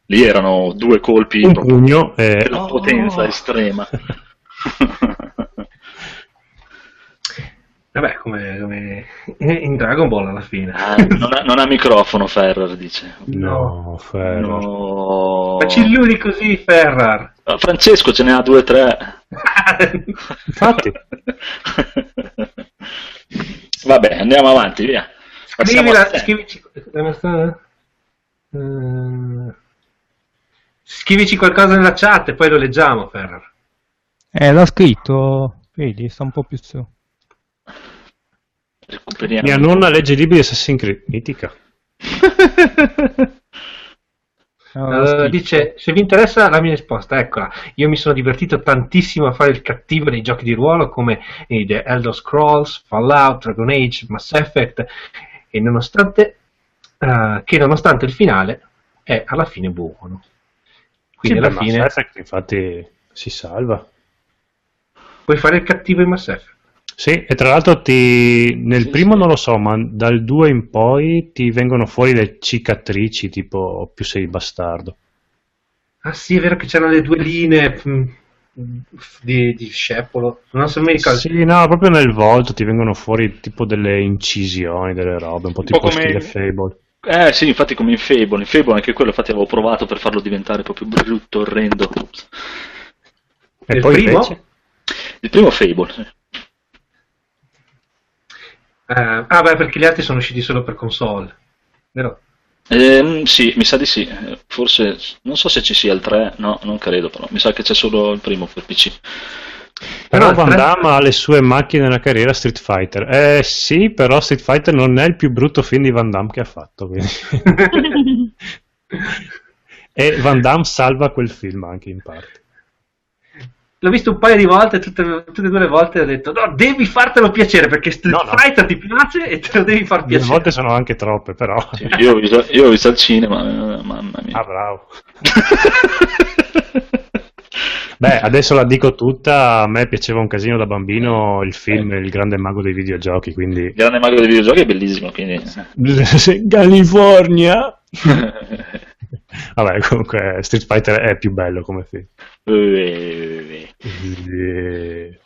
lì erano due colpi un pugno, eh... della oh. potenza oh. estrema. *laughs* Vabbè, come, come in Dragon Ball alla fine. Ah, non, ha, non ha microfono, Ferrer dice. No, Ferro. No. Ma ci illudi così, Ferrar. Ah, Francesco ce ne ha due o tre. *laughs* Infatti. Vabbè, andiamo avanti, via. Scrivila, a te. scrivici, eh, scrivici qualcosa nella chat e poi lo leggiamo, Ferrar. Eh, l'ha scritto, vedi, sta un po' più su. Recuperiamo. Mia nonna legge libri di Assassin's Creed. Mitica. *laughs* Scritto. dice, se vi interessa la mia risposta, eccola. Io mi sono divertito tantissimo a fare il cattivo nei giochi di ruolo come i The Elder Scrolls, Fallout, Dragon Age, Mass Effect e nonostante eh, che nonostante il finale è alla fine buono. Quindi Sì, alla beh, fine Mass Effect, infatti si salva. puoi fare il cattivo in Mass Effect. Sì, e tra l'altro ti, nel Sì, primo sì. non lo so, ma dal 2 in poi ti vengono fuori le cicatrici, tipo più sei bastardo. Ah sì, è vero che c'erano le due linee mm, di, di scepolo. Non so mi ricordo. Sì, no, proprio nel volto ti vengono fuori tipo delle incisioni, delle robe, un po' Un tipo po' come- stile Fable. Eh sì, infatti come in Fable, in Fable anche quello infatti avevo provato per farlo diventare proprio brutto, orrendo. E Il poi primo? invece? Il primo Fable, ah beh, perché gli altri sono usciti solo per console. Vero? Ehm, sì, mi sa di sì. Eh, Forse, non so se ci sia il 3, no, non credo però. Mi sa che c'è solo il primo per PC. Però Van Damme ha le sue macchine nella carriera Street Fighter. Eh sì, però Street Fighter non è il più brutto film di Van Damme che ha fatto. *laughs* e Van Damme salva quel film anche in parte. L'ho visto un paio di volte, tutte, tutte e due le volte ho detto no, devi fartelo piacere perché Street No, no. Fighter ti piace e te lo devi far Due piacere. volte sono anche troppe, però. Sì, io, ho visto, io ho visto al cinema, eh, mamma mia. Ah, bravo. *laughs* Beh, adesso la dico tutta, a me piaceva un casino da bambino il film Il grande mago dei videogiochi, quindi... Il grande mago dei videogiochi è bellissimo, quindi... *laughs* California! *laughs* Vabbè, comunque Street Fighter è più bello come film. Eh, *laughs*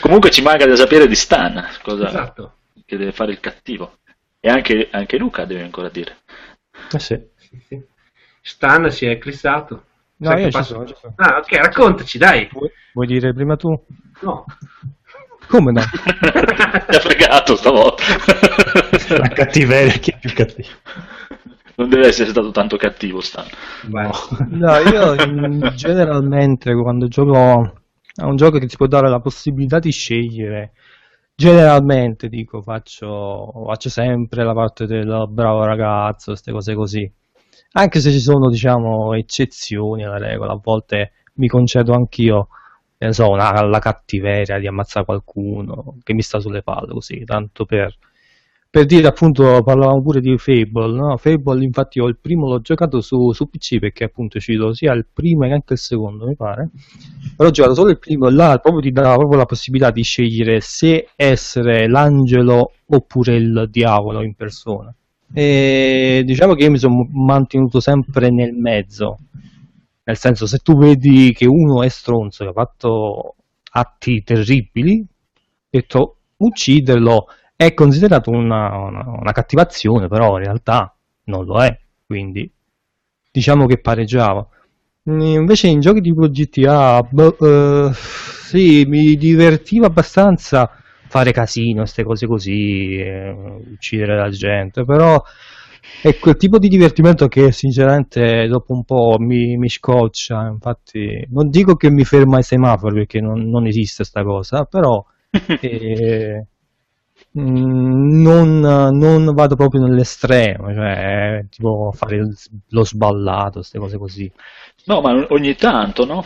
Comunque ci manca da sapere di Stan, cosa Esatto. che deve fare il cattivo. E anche, anche Luca deve ancora dire. eh sì. Sì, sì. Stan si è eclissato. No, Sai io ci sono, ci sono. Ah, ok, raccontaci, dai. Vuoi, vuoi dire prima tu? No. Come no? *laughs* Ti ha fregato stavolta. *laughs* La cattiveria, chi è più cattivo? Non deve essere stato tanto cattivo Stan. Vai. No, io *laughs* generalmente quando gioco a un gioco che ti può dare la possibilità di scegliere, generalmente dico faccio, faccio sempre la parte del bravo ragazzo, queste cose così. Anche se ci sono, diciamo, eccezioni alla regola, a volte mi concedo anch'io, ne so, una- la cattiveria di ammazzare qualcuno che mi sta sulle palle, così, tanto per per dire appunto parlavamo pure di Fable, no? Fable infatti io il primo l'ho giocato su, su PC perché appunto è uscito sia il primo che anche il secondo mi pare, però ho giocato solo il primo e là proprio ti dava proprio la possibilità di scegliere se essere l'angelo oppure il diavolo in persona. E diciamo che io mi sono mantenuto sempre nel mezzo, nel senso se tu vedi che uno è stronzo che ha fatto atti terribili, ho detto ucciderlo è considerato una, una- una cattivazione, però in realtà non lo è, quindi diciamo che pareggiava. Mm, Invece in giochi tipo GTA, boh, eh, sì, mi divertiva abbastanza fare casino, queste cose così, eh, uccidere la gente, però è quel tipo di divertimento che sinceramente dopo un po' mi, mi scoccia, infatti non dico che mi ferma ai semafori perché non, non esiste sta cosa, però *laughs* eh, non, non vado proprio nell'estremo, cioè tipo fare lo sballato, queste cose così. No, ma ogni tanto, no?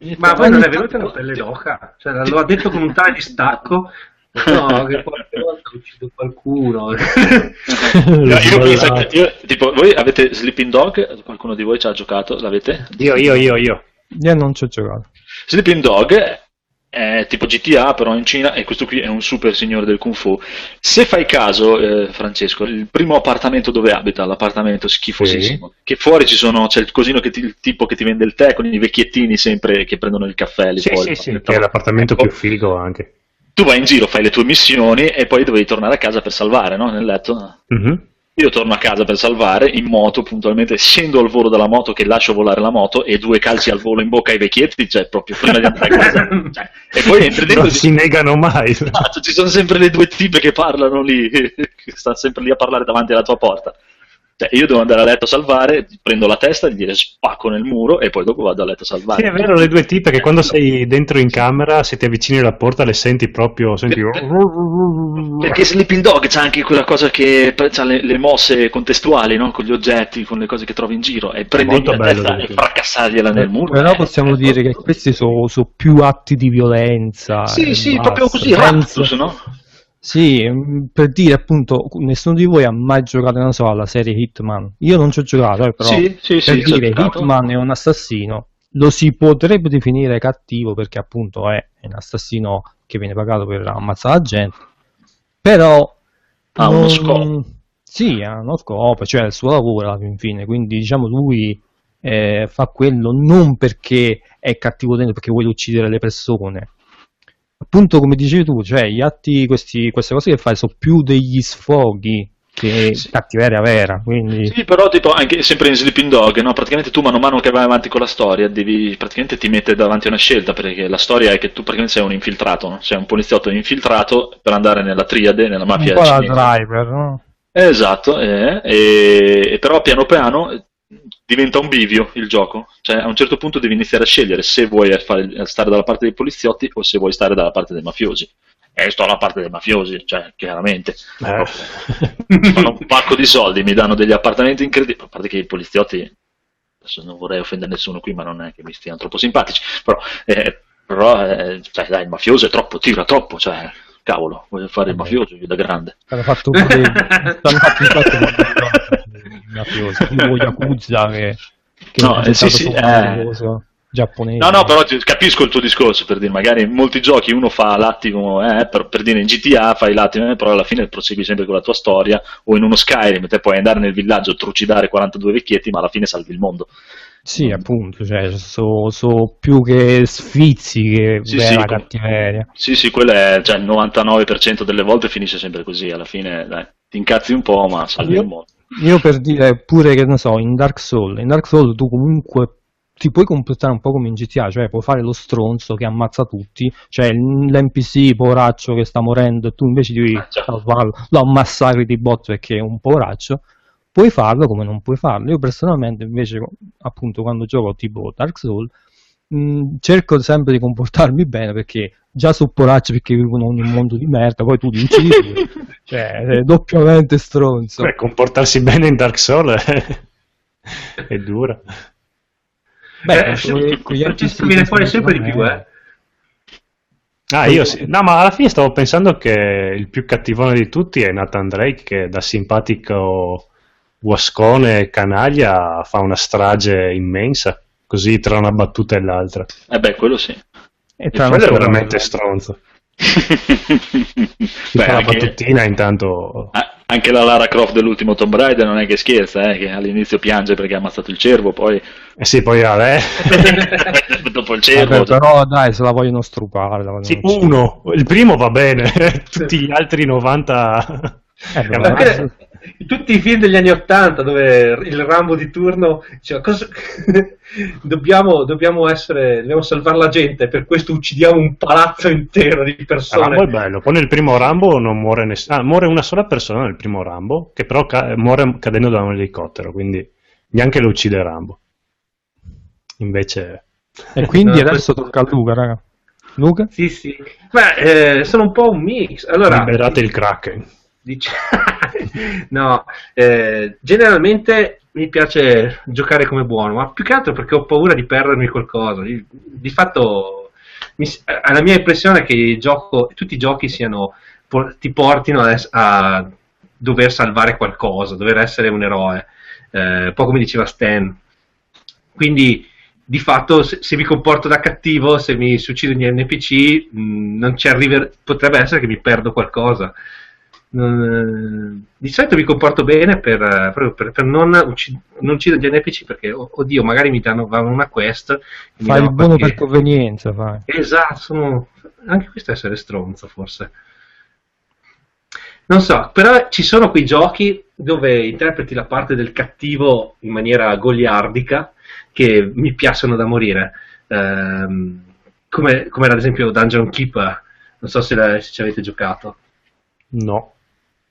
Ogni Ma poi non è venuta una pelle d'oca? Cioè, lo ha detto con un tale distacco. No, che qualche volta uccido qualcuno. *laughs* Io- io penso che- io- tipo, voi avete Sleeping Dog? Qualcuno di voi ci ha giocato? L'avete? Io, io, io, io. Io non ci ho giocato. Sleeping Dog è tipo GTA, però in Cina, e questo qui è un super signore del Kung Fu. Se fai caso, eh, Francesco, il primo appartamento dove abita, l'appartamento schifosissimo, che fuori ci sono, c'è il cosino che ti- il tipo che ti vende il tè con i vecchiettini sempre che prendono il caffè lì Sì, fuori. sì, sì, che è l'appartamento Ecco, più figo anche. Tu vai in giro, fai le tue missioni e poi dovevi tornare a casa per salvare, no? Nel letto. Mhm. Io torno a casa per salvare in moto, puntualmente scendo al volo dalla moto che lascio volare la moto e due calci al volo in bocca ai vecchietti, cioè proprio prima di andare a casa. *laughs* Cioè, e poi entri dentro Non si negano mai. Esatto, ci sono sempre le due tipe che parlano lì, *laughs* che stanno sempre lì a parlare davanti alla tua porta. Cioè, io devo andare a letto a salvare, prendo la testa, gli dire spacco nel muro e poi dopo vado a letto a salvare. Sì, è vero, le due tipe che quando sei dentro in camera, se ti avvicini alla porta, le senti proprio. Senti... Perché Sleeping Dog c'ha anche quella cosa che ha le, le mosse contestuali, no? Con gli oggetti, con le cose che trovi in giro e prendi la testa e fracassargliela nel muro. Però Eh, possiamo eh, dire che questi sono più atti di violenza. Sì, sì, basta, proprio così, raptus, no? Sì, mm, per dire appunto, nessuno di voi ha mai giocato, non so, alla serie Hitman. Io non ci ho giocato, eh, però Sì, sì, sì, per ho dire. Hitman è un assassino, lo si potrebbe definire cattivo perché appunto è un assassino che viene pagato per ammazzare la gente, però Ha uno scopo. Sì, ha uno scopo, cioè il suo lavoro alla fin fine, quindi diciamo lui eh, fa quello non perché è cattivo dentro, perché vuole uccidere le persone. Appunto, come dicevi tu, cioè gli atti, questi, queste cose che fai sono più degli sfoghi che Sì. cattiveria vera, quindi Sì, però tipo anche sempre in Sleeping Dog, no? Praticamente tu mano a mano che vai avanti con la storia, devi praticamente ti mette davanti a una scelta, perché la storia è che tu praticamente sei un infiltrato, no? Sei un poliziotto infiltrato per andare nella triade, nella un mafia po' la driver, no? Esatto, eh, e, e però piano piano diventa un bivio il gioco, cioè a un certo punto devi iniziare a scegliere se vuoi fare- stare dalla parte dei poliziotti o se vuoi stare dalla parte dei mafiosi. E sto dalla parte dei mafiosi, cioè chiaramente. Eh. Mi fanno un pacco di soldi, mi danno degli appartamenti incredibili, a parte che i poliziotti adesso non vorrei offendere nessuno qui, ma non è che mi stiano troppo simpatici, però, eh, però eh, cioè, dai, il mafioso è troppo, tira troppo, cioè, cavolo, voglio fare il mafioso io da grande. Hanno fatto *laughs* hanno fatto il mafioso, tipo Yakuza che, che *laughs* no, eh, sì, sì, eh, giapponese. No, no, però capisco il tuo discorso per dire, magari in molti giochi uno fa l'attimo, eh, per, per, dire in GTA fai l'attimo, eh, però alla fine prosegui sempre con la tua storia, o in uno Skyrim te puoi andare nel villaggio, trucidare 42 vecchietti, ma alla fine salvi il mondo. Sì, appunto, cioè, sono so più che sfizi che sì, vera sì, cattiveria. Sì, sì, quello è, cioè, il 99% delle volte finisce sempre così, alla fine dai, ti incazzi un po', ma salvi io, il mondo. Io per dire pure che, ne so, in Dark Souls, in Dark Souls tu comunque ti puoi comportare un po' come in GTA, cioè puoi fare lo stronzo che ammazza tutti, cioè l'NPC poveraccio che sta morendo e tu invece di Ah, già. salvarlo lo ammassacri di botto perché è un poveraccio, puoi farlo come non puoi farlo. Io personalmente invece, appunto, quando gioco tipo Dark Souls, mh, cerco sempre di comportarmi bene perché già sono poracci perché vivono in un mondo di merda, poi tu li uccidi *laughs* cioè è doppiamente stronzo. Beh, comportarsi bene in Dark Souls è, è dura. Beh, Eh, NPC viene fuori sempre di più, eh. Ah, io sì. No, ma alla fine stavo pensando che il più cattivone di tutti è Nathan Drake, che da simpatico guascone e canaglia fa una strage immensa, così tra una battuta e l'altra. Eh beh, quello sì. E E tra quello è veramente stronzo. Si Beh, fa la anche, battutina intanto... anche la Lara Croft dell'ultimo Tomb Raider non è che scherza, eh, che all'inizio piange perché ha ammazzato il cervo, poi Eh sì, poi a lei... *laughs* dopo il Vabbè, cervo... però dai, se la vogliono strupare. La vogliono Sì, uno, il primo va bene, *laughs* tutti gli altri 90... Eh, *laughs* vabbè, *laughs* tutti i film degli anni Ottanta dove il Rambo di turno diceva cosa... *laughs* dobbiamo, dobbiamo, essere, dobbiamo salvare la gente, per questo uccidiamo un palazzo intero di persone. Rambo è bello, poi nel primo Rambo non muore nessuno, ah, muore una sola persona nel primo Rambo, che però ca- muore cadendo da un elicottero, quindi neanche lo uccide Rambo. Invece... E quindi *laughs* No, adesso tocca a Luca, raga. Luca? Sì, sì. Beh, eh, sono un po' un mix. Allora, Liberate il Kraken. Dice- *laughs* no, eh, generalmente mi piace giocare come buono, ma più che altro perché ho paura di perdermi qualcosa. Di, di fatto, mi la mia impressione è che gioco, tutti i giochi siano, ti portino a, a dover salvare qualcosa, dover essere un eroe, eh, un po' come diceva Stan. Quindi, di fatto, se, se mi comporto da cattivo, se mi succedono gli NPC, mh, ci arriver- potrebbe essere che mi perdo qualcosa. Non- di solito mi comporto bene per, eh, per, per non, ucci- non uccidere gli NPC perché, oddio, magari mi danno una quest. Fai il buono qualche- per convenienza, fai. Esatto, sono... anche questo è essere stronzo forse. Non so, però ci sono quei giochi dove interpreti la parte del cattivo in maniera goliardica che mi piacciono da morire. Ehm, come, come ad esempio Dungeon Keeper, non so se, la- se ci avete giocato. No.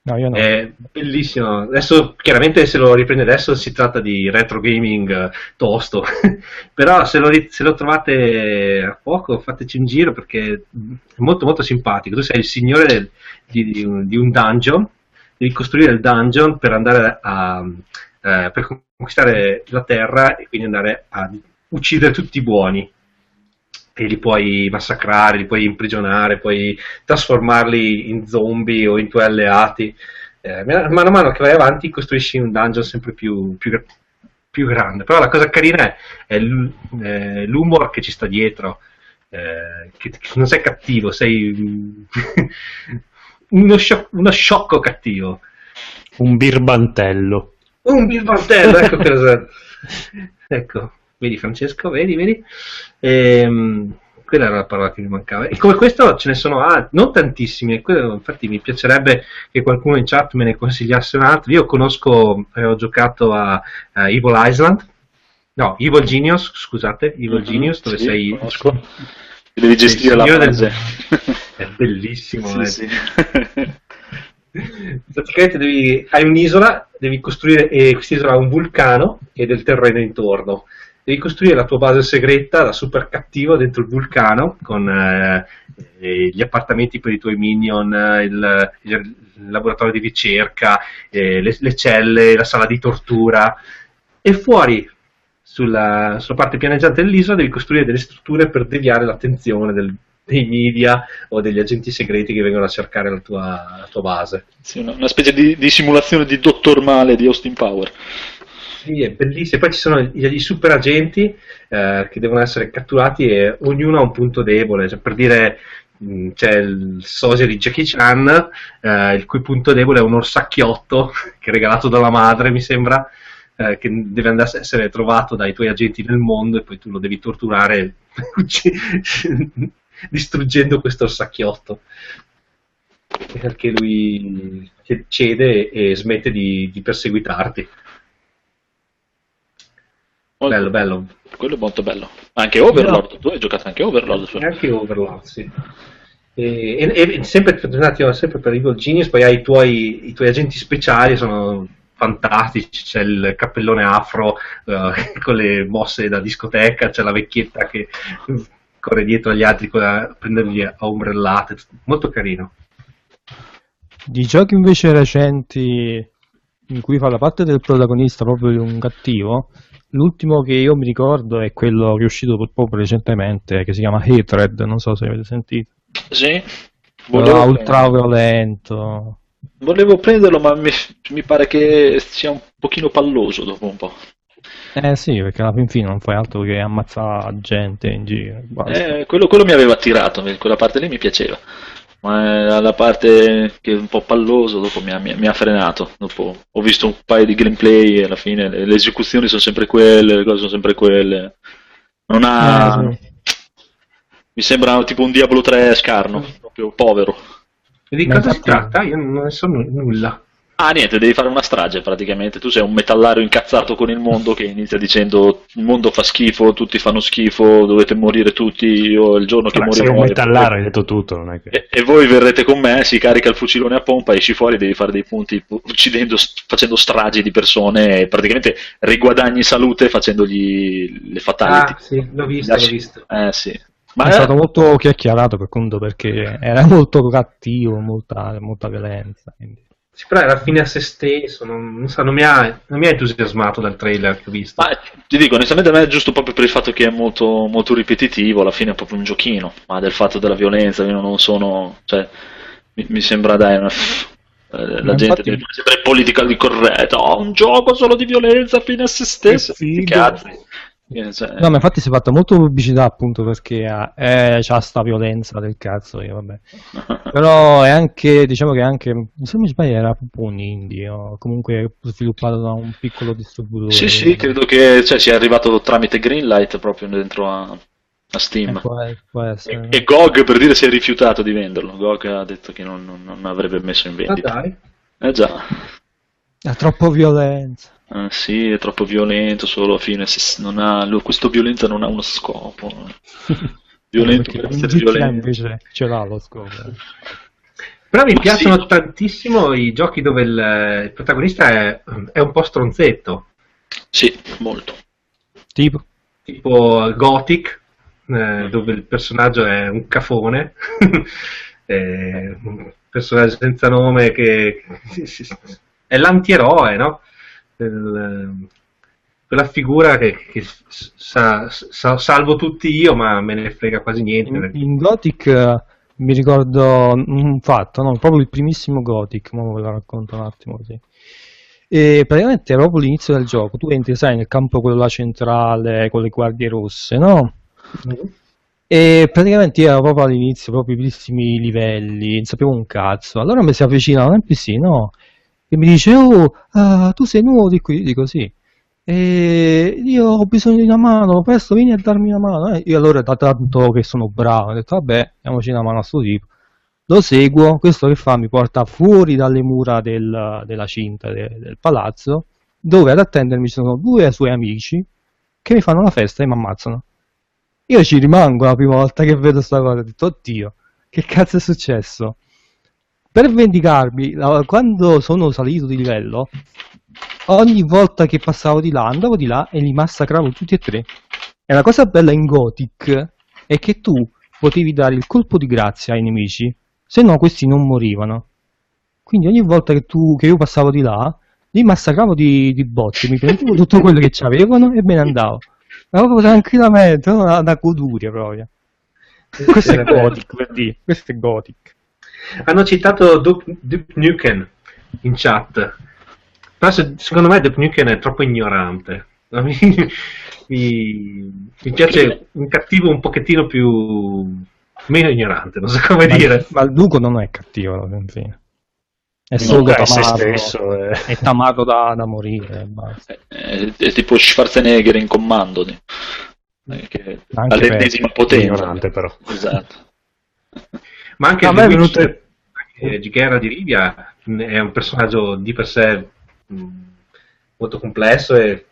No, io no. È bellissimo. Adesso, chiaramente, se lo riprende adesso si tratta di retro gaming eh, tosto. *laughs* Però, se lo, se lo trovate a poco, fateci un giro perché è molto, molto simpatico. Tu sei il signore del- di, di un, di un dungeon, devi costruire il dungeon per andare a. eh, per conquistare la terra e quindi andare a uccidere tutti i buoni. E li puoi massacrare, li puoi imprigionare, puoi trasformarli in zombie o in tuoi alleati. Eh, mano a mano che vai avanti costruisci un dungeon sempre più, più, più grande. Però la cosa carina è, è eh, l'humor che ci sta dietro. Eh, che, che non sei cattivo, sei *laughs* uno, scio- uno sciocco cattivo. Un birbantello. Un birbantello, ecco cosa. *laughs* ecco, vedi Francesco, vedi, vedi. Ehm, quella era la parola che mi mancava. E come questo ce ne sono altri, non tantissimi. quello, infatti mi piacerebbe che qualcuno in chat me ne consigliasse un altro. Io conosco, avevo giocato a, a Evil Island. No, Evil Genius, scusate, Evil Mhm, Genius, dove sì, sei conosco. Devi gestire la signore del-. *laughs* È bellissimo. Sì, eh. sì. *laughs* Praticamente devi, hai un'isola, devi costruire, e quest'isola ha un vulcano e del terreno intorno. Devi costruire la tua base segreta da super cattivo dentro il vulcano con eh, eh, gli appartamenti per i tuoi minion, il, il laboratorio di ricerca, eh, le, le celle, la sala di tortura. E fuori sulla, sulla parte pianeggiante dell'isola devi costruire delle strutture per deviare l'attenzione del, dei media o degli agenti segreti che vengono a cercare la tua, la tua base. Sì, una, una, specie di, di, simulazione di Dottor Male di Austin Power. Sì, è bellissimo. Poi ci sono gli super agenti eh, che devono essere catturati e ognuno ha un punto debole. Cioè, per dire, mh, c'è il sosia di Jackie Chan, eh, il cui punto debole è un orsacchiotto *laughs* che è regalato dalla madre, mi sembra, eh, che deve andare a essere trovato dai tuoi agenti nel mondo e poi tu lo devi torturare *laughs* *laughs* distruggendo questo orsacchiotto perché lui cede e smette di, di perseguitarti. Molto bello, bello. Quello è molto bello. Anche Overlord, no. tu hai giocato anche Overlord. Anche Overlord, sì. E, e, e sempre, attimo, sempre, per Evil Genius, poi hai i tuoi, i tuoi agenti speciali, sono fantastici, c'è il cappellone afro uh, *laughs* con le mosse da discoteca, c'è la vecchietta che corre dietro agli altri a prendergli a ombrellate, molto carino. Di giochi invece recenti in cui fa la parte del protagonista proprio di un cattivo, l'ultimo che io mi ricordo è quello che è uscito proprio recentemente, che si chiama Hatred, non so se avete sentito. Sì. Volevo ultra violento. Volevo prenderlo, ma mi, mi, pare che sia un pochino palloso dopo un po'. Eh sì, perché alla fin fine non fai altro che ammazzare gente in giro. Eh, quello, quello, mi aveva attirato, quella parte lì mi piaceva. Ma la parte che è un po' palloso dopo mi ha, mi ha, frenato. Dopo ho visto un paio di gameplay e alla fine le, le, esecuzioni sono sempre quelle, le cose sono sempre quelle. Non ha. Eh, sì. Mi sembra tipo un Diablo 3 scarno, proprio povero. E di cosa si tratta? Io non ne so nulla. Ah, niente, devi fare una strage praticamente. Tu sei un metallario incazzato con il mondo che inizia dicendo il mondo fa schifo, tutti fanno schifo, dovete morire tutti, io il giorno che Allora, morirò... sei un metallario, hai detto tutto, non è che... E, e voi verrete con me, si carica il fucilone a pompa, esci fuori, devi fare dei punti uccidendo, facendo stragi di persone, e praticamente riguadagni salute facendogli le fatality. Ah, sì, l'ho visto, l'ho visto. Eh, sì. Ma è, è stato molto chiacchierato per conto perché era molto cattivo, molta, molta violenza. Quindi. Sì, però era fine a se stesso, non, non, so, non, mi ha, non, mi ha, entusiasmato dal trailer che ho visto. Ma ti dico, onestamente a me è giusto proprio per il fatto che è molto, molto ripetitivo, alla fine è proprio un giochino, ma del fatto della violenza io non sono... Cioè, mi, mi sembra dai... Una, eh, la gente deve sempre politically corretto, oh, un gioco solo di violenza fine a se stesso. Cazzi. Cioè... No, ma infatti si è fatta molto pubblicità appunto perché eh, c'ha sta violenza del cazzo, io, vabbè. *laughs* Però è anche, diciamo che anche, se non mi sbaglio era proprio un indie, o comunque sviluppato da un piccolo distributore. Sì, sì, credo che cioè, sia arrivato tramite Greenlight proprio dentro a, a Steam. Eh, può, può e, e, GOG per dire si è rifiutato di venderlo, GOG ha detto che non, non, non avrebbe messo in vendita. Ah dai? Eh già. È troppo violenza. Ah, sì, è troppo violento, solo a fine non ha, questo violenza non ha uno scopo. *laughs* violento per essere violento. invece ce l'ha lo scopo. Però mi Ma piacciono sì. tantissimo i giochi dove il, il protagonista è, è, un po' stronzetto. Sì, molto. Tipo? Tipo Gothic, eh, dove il personaggio è un cafone. *laughs* un personaggio senza nome che è l'antieroe, no? Del, quella figura che, che sa, sa, salvo tutti io, ma me ne frega quasi niente. In, in Gothic uh, mi ricordo un fatto, no? proprio il primissimo Gothic, ma ve lo racconto un attimo così. E praticamente era proprio l'inizio del gioco, tu entri, sai, nel campo quello là centrale con le guardie rosse, no? Mm-hmm. E praticamente io ero proprio all'inizio, proprio i primissimi livelli, non sapevo un cazzo. Allora mi si avvicina un NPC, no? E mi dice oh uh, tu sei nuovo di qui dico sì e io ho bisogno di una mano presto vieni a darmi una mano. Eh, io allora da tanto che sono bravo ho detto vabbè diamoci una mano a sto tipo lo seguo questo che fa mi porta fuori dalle mura del, della cinta de, del palazzo dove ad attendermi sono due suoi amici che mi fanno la festa e mi ammazzano. Io ci rimango la prima volta che vedo sta cosa ho detto oddio che cazzo è successo per vendicarmi, quando sono salito di livello, ogni volta che passavo di là, andavo di là e li massacravo tutti e tre. E la cosa bella in Gothic è che tu potevi dare il colpo di grazia ai nemici, se no questi non morivano. Quindi ogni volta che, tu, che io passavo di là, li massacravo di, di botte, mi prendevo tutto quello che c'avevano e me ne andavo. Ma proprio tranquillamente, una, una goduria proprio. Questo è Gothic, per dire. Questo è Gothic. Hanno citato Duke, Duke Nukem in chat. Però se- secondo me Duke Nukem è troppo ignorante. *laughs* Mi, mi- mi piace un cattivo un pochettino più meno ignorante, non so come Ma, dire. ma il Duco non è cattivo alla fin fine. È solo Luca è se tamato, stesso. eh. è tamato da, da morire. basta. È, è tipo Schwarzenegger in comando. eh, che- all'ennesima potenza. ignorante però. Esatto. Ma anche The venuto- anche Ghiera di Rivia mh, è un personaggio di per sé mh, molto complesso e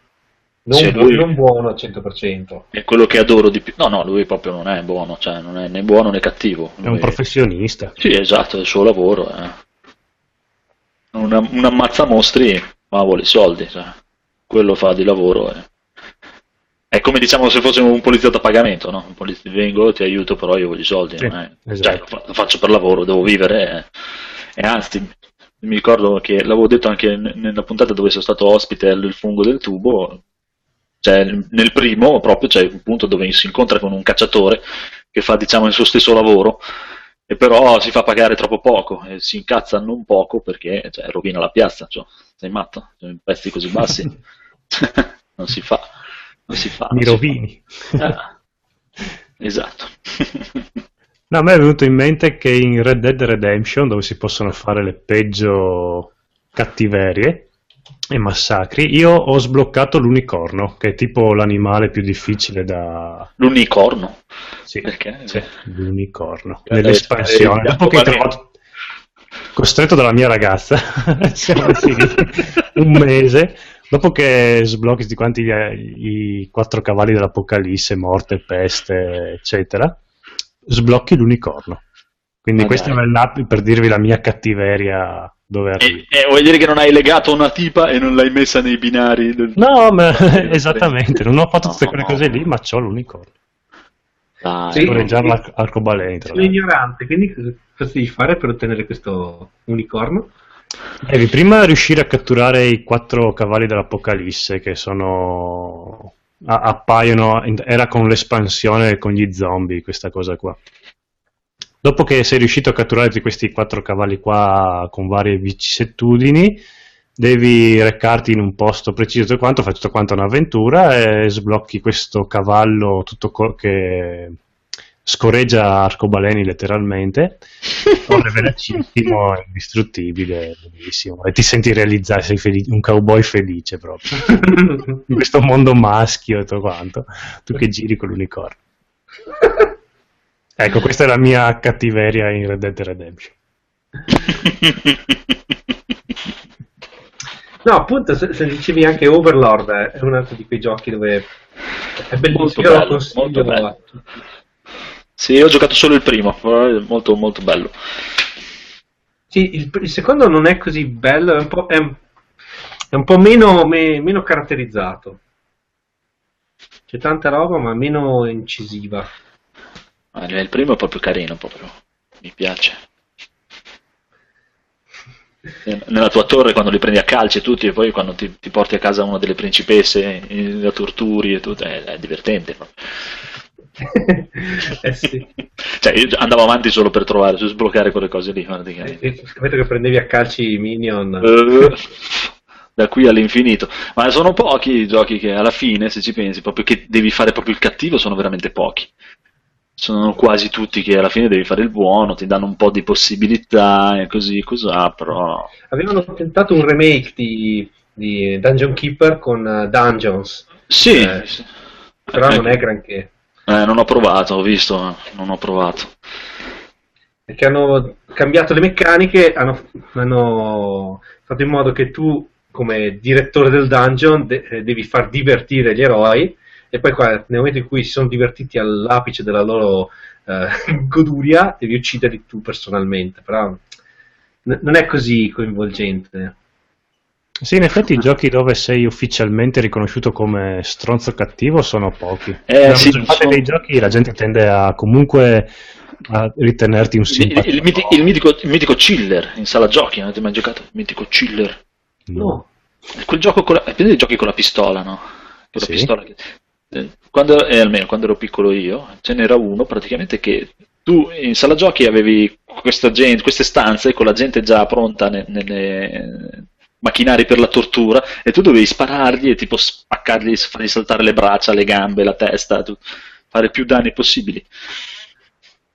non, Sì, bu- lui- non buono al 100%. È quello che adoro di più. No, no, lui proprio non è buono, cioè non è né buono né cattivo. È un Lui- professionista. Sì, esatto, è il suo lavoro. eh. Un, un ammazzamostri, ma vuole i soldi. cioè. Quello fa di lavoro. eh. È come diciamo se fosse un poliziotto a pagamento, no? Un poliziotto, vengo, ti aiuto, però io voglio i soldi. Sì, esatto. cioè, lo fa- lo faccio per lavoro, devo vivere. eh. E anzi, mi ricordo che l'avevo detto anche nella puntata dove sono stato ospite al fungo del tubo. Cioè, nel primo proprio c'è un punto dove si incontra con un cacciatore che fa diciamo il suo stesso lavoro e però si fa pagare troppo poco e si incazza non poco perché cioè, rovina la piazza cioè, sei matto? Cioè, in pezzi così bassi *laughs* *laughs* non si fa non si fa Mi rovini. Ah, esatto No, a me è venuto in mente che in Red Dead Redemption, dove si possono fare le peggio cattiverie e massacri, io ho sbloccato l'unicorno, che è tipo l'animale più difficile da... l'unicorno Sì, perché? sì, l'unicorno. Eh, Nell'espansione. Dopo che ho trovato... Costretto dalla mia ragazza, *laughs* siamo un mese, dopo che sblocchi tutti quanti gli- i quattro cavalli dell'Apocalisse, morte, peste, eccetera, sblocchi l'unicorno. Quindi Ma questo dai. è l'app per dirvi la mia cattiveria dove arrivi. e, e vuol dire che non hai legato una tipa e non l'hai messa nei binari del... No, ma *laughs* *laughs* esattamente, non ho fatto tutte No, quelle no. cose lì, ma c'ho l'unicorno. Dai, Sì. Scorreggiare l'arc- arcobaleni, tra Sono ignorante, quindi cosa devi fare per ottenere questo unicorno? Devi prima riuscire a catturare i quattro cavalli dell'Apocalisse che sono. a- appaiono. era con l'espansione con gli zombie questa cosa qua. Dopo che sei riuscito a catturare questi quattro cavalli qua con varie vicissitudini, devi recarti in un posto preciso tutto quanto, fai tutto quanto un'avventura e sblocchi questo cavallo tutto co- che scorreggia arcobaleni letteralmente *laughs* corre velocissimo, è indistruttibile, bellissimo. E ti senti realizzare, sei felice, un cowboy felice proprio. In questo mondo maschio e tutto quanto. Tu che giri con l'unicorno. Ecco, questa è la mia cattiveria in Red Dead Redemption. No, appunto, se, se dicevi anche Overlord, è un altro di quei giochi dove è Molto bellissimo. Io lo bello, consiglio molto bello. a tutti. Sì ho giocato solo il primo è molto molto bello Sì, il, il secondo non è così bello, è un po', è, è un po' meno, me- meno caratterizzato. C'è tanta roba, ma meno incisiva. Ah, il primo è proprio carino proprio mi piace *laughs* nella tua torre quando li prendi a calci tutti e poi quando ti, ti porti a casa una delle principesse eh, la torturi e tutto è, è divertente proprio. Eh sì. cioè io andavo avanti solo per trovare su sbloccare quelle cose lì praticamente. E- e Capito che prendevi a calci i minion. Eh, da qui all'infinito ma sono pochi i giochi che alla fine se ci pensi proprio che devi fare proprio il cattivo sono veramente pochi sono quasi tutti che alla fine devi fare il buono ti danno un po' di possibilità e così cos'ha però Avevano tentato un remake di, di Dungeon Keeper con eh, Dungeons, sì, Eh, sì. però Eh, non è granché. Eh, non ho provato ho visto non ho provato Perché hanno cambiato le meccaniche, hanno, hanno fatto in modo che tu, come direttore del dungeon, de- eh, devi far divertire gli eroi. E poi, qua, nel momento in cui si sono divertiti all'apice della loro eh, *laughs* goduria, devi ucciderli tu personalmente. Però n- non è così coinvolgente. Sì, in effetti i giochi dove sei ufficialmente riconosciuto come stronzo cattivo sono pochi. Eh, Nella sì, maggior parte sono- dei giochi la gente tende a comunque a ritenerti un il, simpatico. il miti- il mitico, il mitico chiller in sala giochi avete mai giocato? il mitico chiller No. quel gioco con la, i giochi con la pistola, no? Con la Sì. pistola che- eh, quando, eh, almeno quando ero piccolo io, ce n'era uno praticamente che tu in sala giochi avevi questa gente, queste stanze con la gente già pronta ne- nelle macchinari per la tortura e tu dovevi sparargli e tipo spaccargli, fargli saltare le braccia, le gambe, la testa, tu- fare più danni possibili.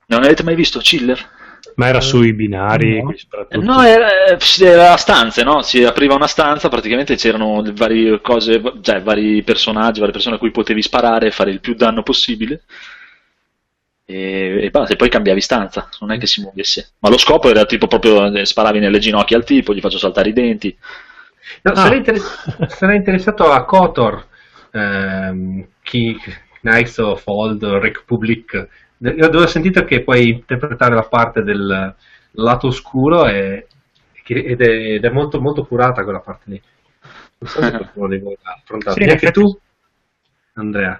Non avete mai visto Chiller? Ma era sui binari, No. No, era, era a stanze, no? Si apriva una stanza, praticamente c'erano varie cose, cioè vari personaggi, varie persone a cui potevi sparare e fare il più danno possibile. E, e basta, e poi cambiavi stanza, non è che si muovesse. Ma lo scopo era tipo proprio eh, sparavi nelle ginocchia al tipo, gli faccio saltare i denti. No, Ah. sarei, inter- sarei interessato a Kotor, ehm, chi, Knights of Old Republic. Io dove ho sentito che puoi interpretare la parte del lato oscuro e- che- ed, è, ed è molto, molto curata quella parte lì. Non so se voi l'ha affrontato. Sì, effetti- tu, Andrea.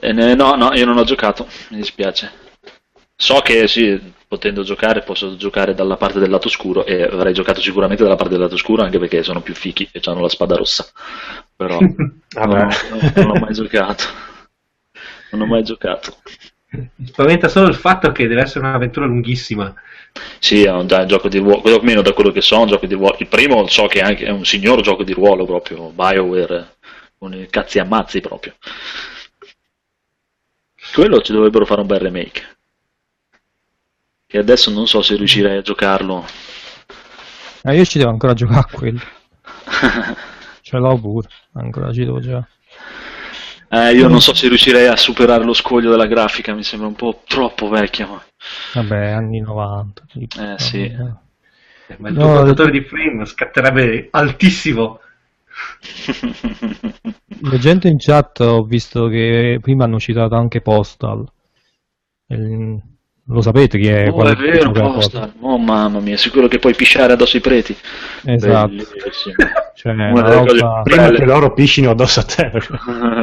E ne- no, no, io non ho giocato, mi dispiace. So che sì, potendo giocare posso giocare dalla parte del lato scuro e avrei giocato sicuramente dalla parte del lato scuro anche perché sono più fichi e hanno la spada rossa. Però Ah, *laughs* non, ho, non ho mai giocato. Non ho mai giocato. Mi spaventa solo il fatto che deve essere un'avventura lunghissima. Sì, è un, già un gioco di ruolo, almeno da quello che so, è un gioco di ruolo. Il primo so che è, anche, è un signor gioco di ruolo proprio, BioWare, con i cazzi ammazzi proprio. Quello ci dovrebbero fare un bel remake. Che adesso non so se riuscirei a giocarlo. Eh, io ci devo ancora giocare a quello. *laughs* Ce l'ho pure, ancora ci devo giocare. Eh, io non so se riuscirei a superare lo scoglio della grafica, mi sembra un po' troppo vecchia. Ma... Vabbè, anni 90. tipo. Eh, sì. Eh, Ma il No, tuo contatore di frame scatterebbe altissimo. *laughs* Leggendo in chat ho visto che prima hanno citato anche Postal. Il- Lo sapete chi è? Oh, è vero, Postal. Oh, mamma mia, sicuro che puoi pisciare addosso ai preti. Esatto. *laughs* Cioè, roba, Prima che loro piscino addosso a te.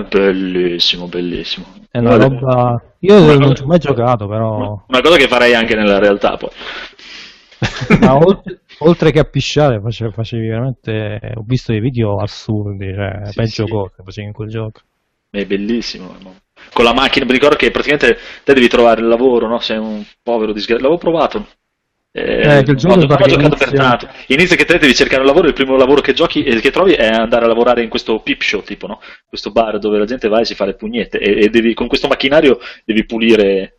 bellissimo, bellissimo. è una Una- roba... Io una non cosa- ci ho mai giocato, però... Una cosa che farei anche nella realtà poi. Ma oltre, oltre che a pisciare face- facevi veramente... Ho visto dei video assurdi, cioè Sì, peggio sì. cose facevi in quel gioco. È bellissimo. Con la macchina, mi ricordo che praticamente te devi trovare il lavoro, no? Sei un povero disgraziato. L'avevo provato. Eh, Eh, che il gioco ho che giocato per tanto. Inizia che te devi cercare un lavoro, il primo lavoro che giochi e che trovi è andare a lavorare in questo peep show, tipo, no? Questo bar dove la gente va e si fa le pugnette e, e devi, con questo macchinario devi pulire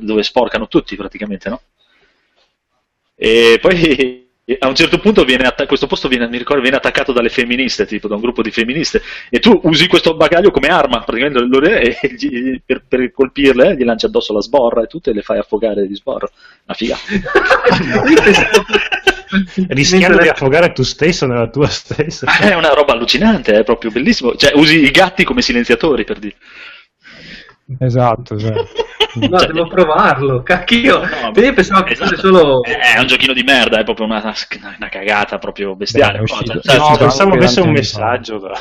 dove sporcano tutti praticamente, no? E poi *laughs* a un certo punto viene atta- questo posto viene, mi ricordo, viene attaccato dalle femministe, tipo da un gruppo di femministe, e tu usi questo bagaglio come arma, praticamente lo- *laughs* e gli- per, per colpirle gli lanci addosso la sborra e tutte le fai affogare di sborra. Una figa. *laughs* Rischiando di affogare tu stesso nella tua stessa. È una roba allucinante, è proprio bellissimo. Cioè, usi i gatti come silenziatori per dire. Esatto, cioè. *laughs* No, Cioè, devo provarlo, cacchio. No, io pensavo che esatto. fosse solo... È un giochino di merda, è proprio una, una cagata proprio bestiale. Beh, Cioè, No, Sì, pensavo anche avesse un messaggio. Da...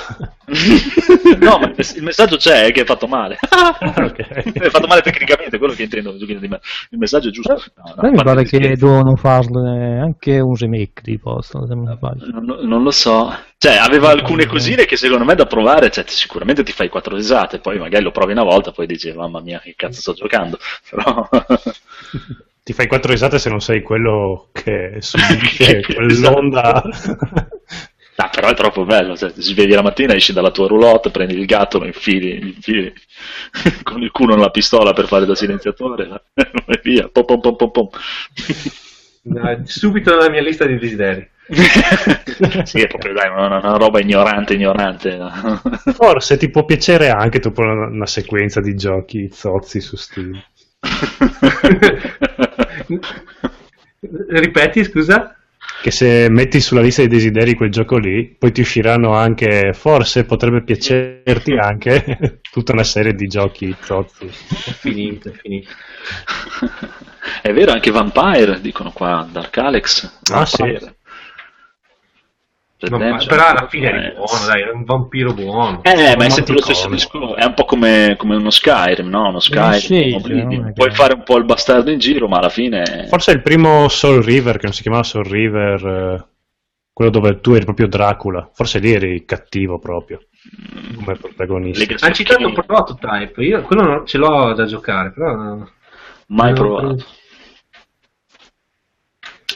no, ma il mess- il messaggio c'è, è che è fatto male. *laughs* ok. è fatto male tecnicamente, quello che intendo. Il messaggio è giusto. No, no, me mi pare che scherzi. devono farne anche un remake di Postal, se non. Non, non lo so. Cioè, aveva alcune cosine che secondo me da provare, cioè, sicuramente ti fai quattro risate, poi magari lo provi una volta, poi dici, mamma mia, che cazzo sto giocando. *laughs* Però... Ti fai quattro risate se non sei quello che subisce *laughs* Che- quell'onda. Ah, però è troppo bello, cioè, ti svegli la mattina, esci dalla tua roulotte, prendi il gatto, lo infili, infili *laughs* con il culo nella pistola per fare da silenziatore, e *laughs* via, pom pom pom pom pom. *laughs* No, subito nella mia lista di desideri. sì, è proprio dai, una, una roba ignorante, ignorante. no? Forse ti può piacere anche dopo una, una sequenza di giochi zozzi su Steam. Ripeti, scusa? Che se metti sulla lista dei desideri quel gioco lì, poi ti usciranno anche, forse potrebbe piacerti anche *laughs* tutta una serie di giochi zozzi. È finito, è finito. è vero, anche Vampire, dicono qua, Dark Alex. Ah, sì. Vampire. Ma- Redemption. però alla fine è Eh, buono, dai, è un vampiro buono. Eh, ma è sempre lo stesso discorso, è un po' come, come uno Skyrim, no? Uno Skyrim, Shade, un Oblivion. non è che- puoi fare un po' il bastardo in giro, ma alla fine... Forse è il primo Soul River, che non si chiamava Soul River, eh, quello dove tu eri proprio Dracula, forse lì eri cattivo proprio come protagonista. Ha citato un prototype, io quello non, ce l'ho da giocare, però... Mai provato.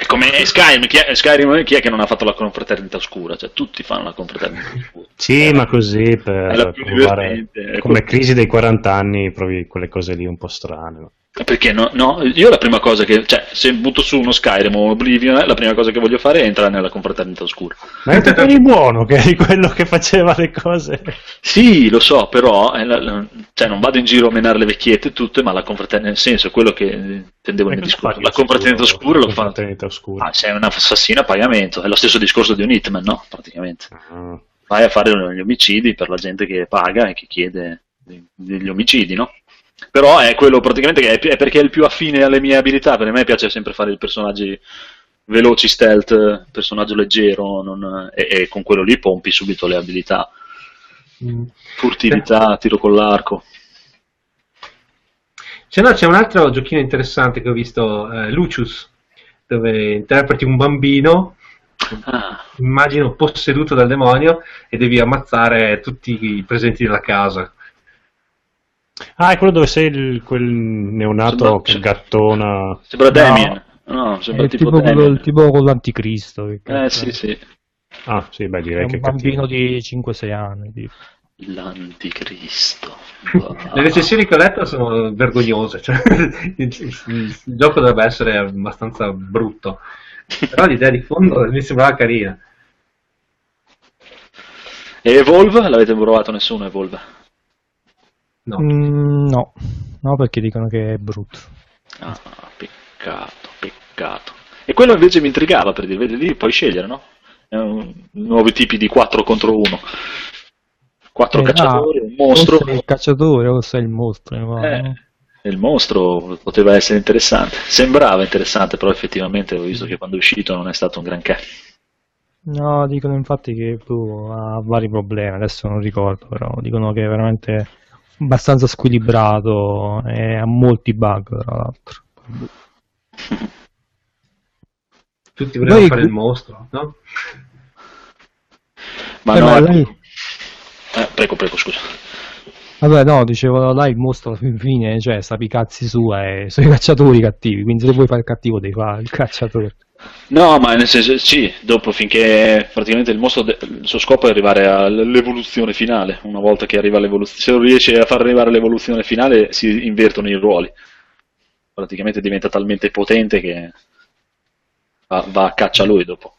Come Skyrim chi, è, Skyrim, chi è che non ha fatto la confraternita oscura? Cioè, tutti fanno la confraternita *laughs* oscura. Sì, ma così per provare, come crisi dei 40 anni provi quelle cose lì un po' strane. No? Perché no, no, io la prima cosa che, cioè, se butto su uno Skyrim o Oblivion, la prima cosa che voglio fare è entrare nella confraternita oscura. Ma è *laughs* eri buono, che eri quello che faceva le cose. Sì, lo so, però, eh, la, la, cioè, non vado in giro a menare le vecchiette tutte, ma la confraternita, nel senso, è quello che tendevo nel discorso. La confraternita oscura lo fa. Oscura. Ah, sei un assassino a pagamento, è lo stesso discorso di un hitman, no? Praticamente. Ah. Vai a fare gli omicidi per la gente che paga e che chiede degli omicidi, no? Però è quello praticamente che è, perché è il più affine alle mie abilità. Per me piace sempre fare i personaggi veloci, stealth, personaggio leggero, non, e, e, con quello lì pompi subito le abilità. Mm. Furtività, tiro con l'arco. C'è, no, c'è un altro giochino interessante che ho visto, eh, Lucius, dove interpreti un bambino, ah. immagino posseduto dal demonio, e devi ammazzare tutti i presenti della casa Ah, è quello dove sei il, quel neonato sembra, che gattona. Sembra Damien. No, sembra è tipo, Damien. tipo con l'anticristo. Eh sì, sì. Ah, sì, beh, direi è che un bambino di 5-6 anni. Tipo. L'anticristo. *laughs* Wow. Le recensioni che ho letto sono vergognose. Cioè, il, *laughs* il, il, gioco dovrebbe essere abbastanza brutto. Però l'idea di fondo *laughs* mi sembrava carina. E Evolve? L'avete provato nessuno Evolve? No. Mm, no. no, perché dicono che è brutto. Ah, peccato, peccato. E quello invece mi intrigava per dire, vedi, lì puoi scegliere, no? Un, nuovi tipi di 4 contro 1. 4 eh, cacciatori, ah, un mostro. il cacciatore o sei il mostro. No? Eh, il mostro poteva essere interessante. Sembrava interessante, però effettivamente ho visto che quando è uscito non è stato un granché. No, dicono infatti che boh, ha vari problemi, adesso non ricordo, però dicono che veramente abbastanza squilibrato e ha molti bug tra l'altro. Tutti volevano Noi... fare il mostro, no? Ma eh, no, lei... eh, prego, prego, scusa. Vabbè, no, dicevo, dai, il mostro alla fine, cioè, sta i cazzi sua e sono i *laughs* cacciatori cattivi, quindi se vuoi fare il cattivo devi fare il cacciatore. No, ma nel senso, sì, dopo finché praticamente il mostro, il suo scopo è arrivare all'evoluzione finale. Una volta che arriva all'evoluzione, se riesce a far arrivare all'evoluzione finale, si invertono i ruoli. Praticamente diventa talmente potente che va, va a caccia lui dopo.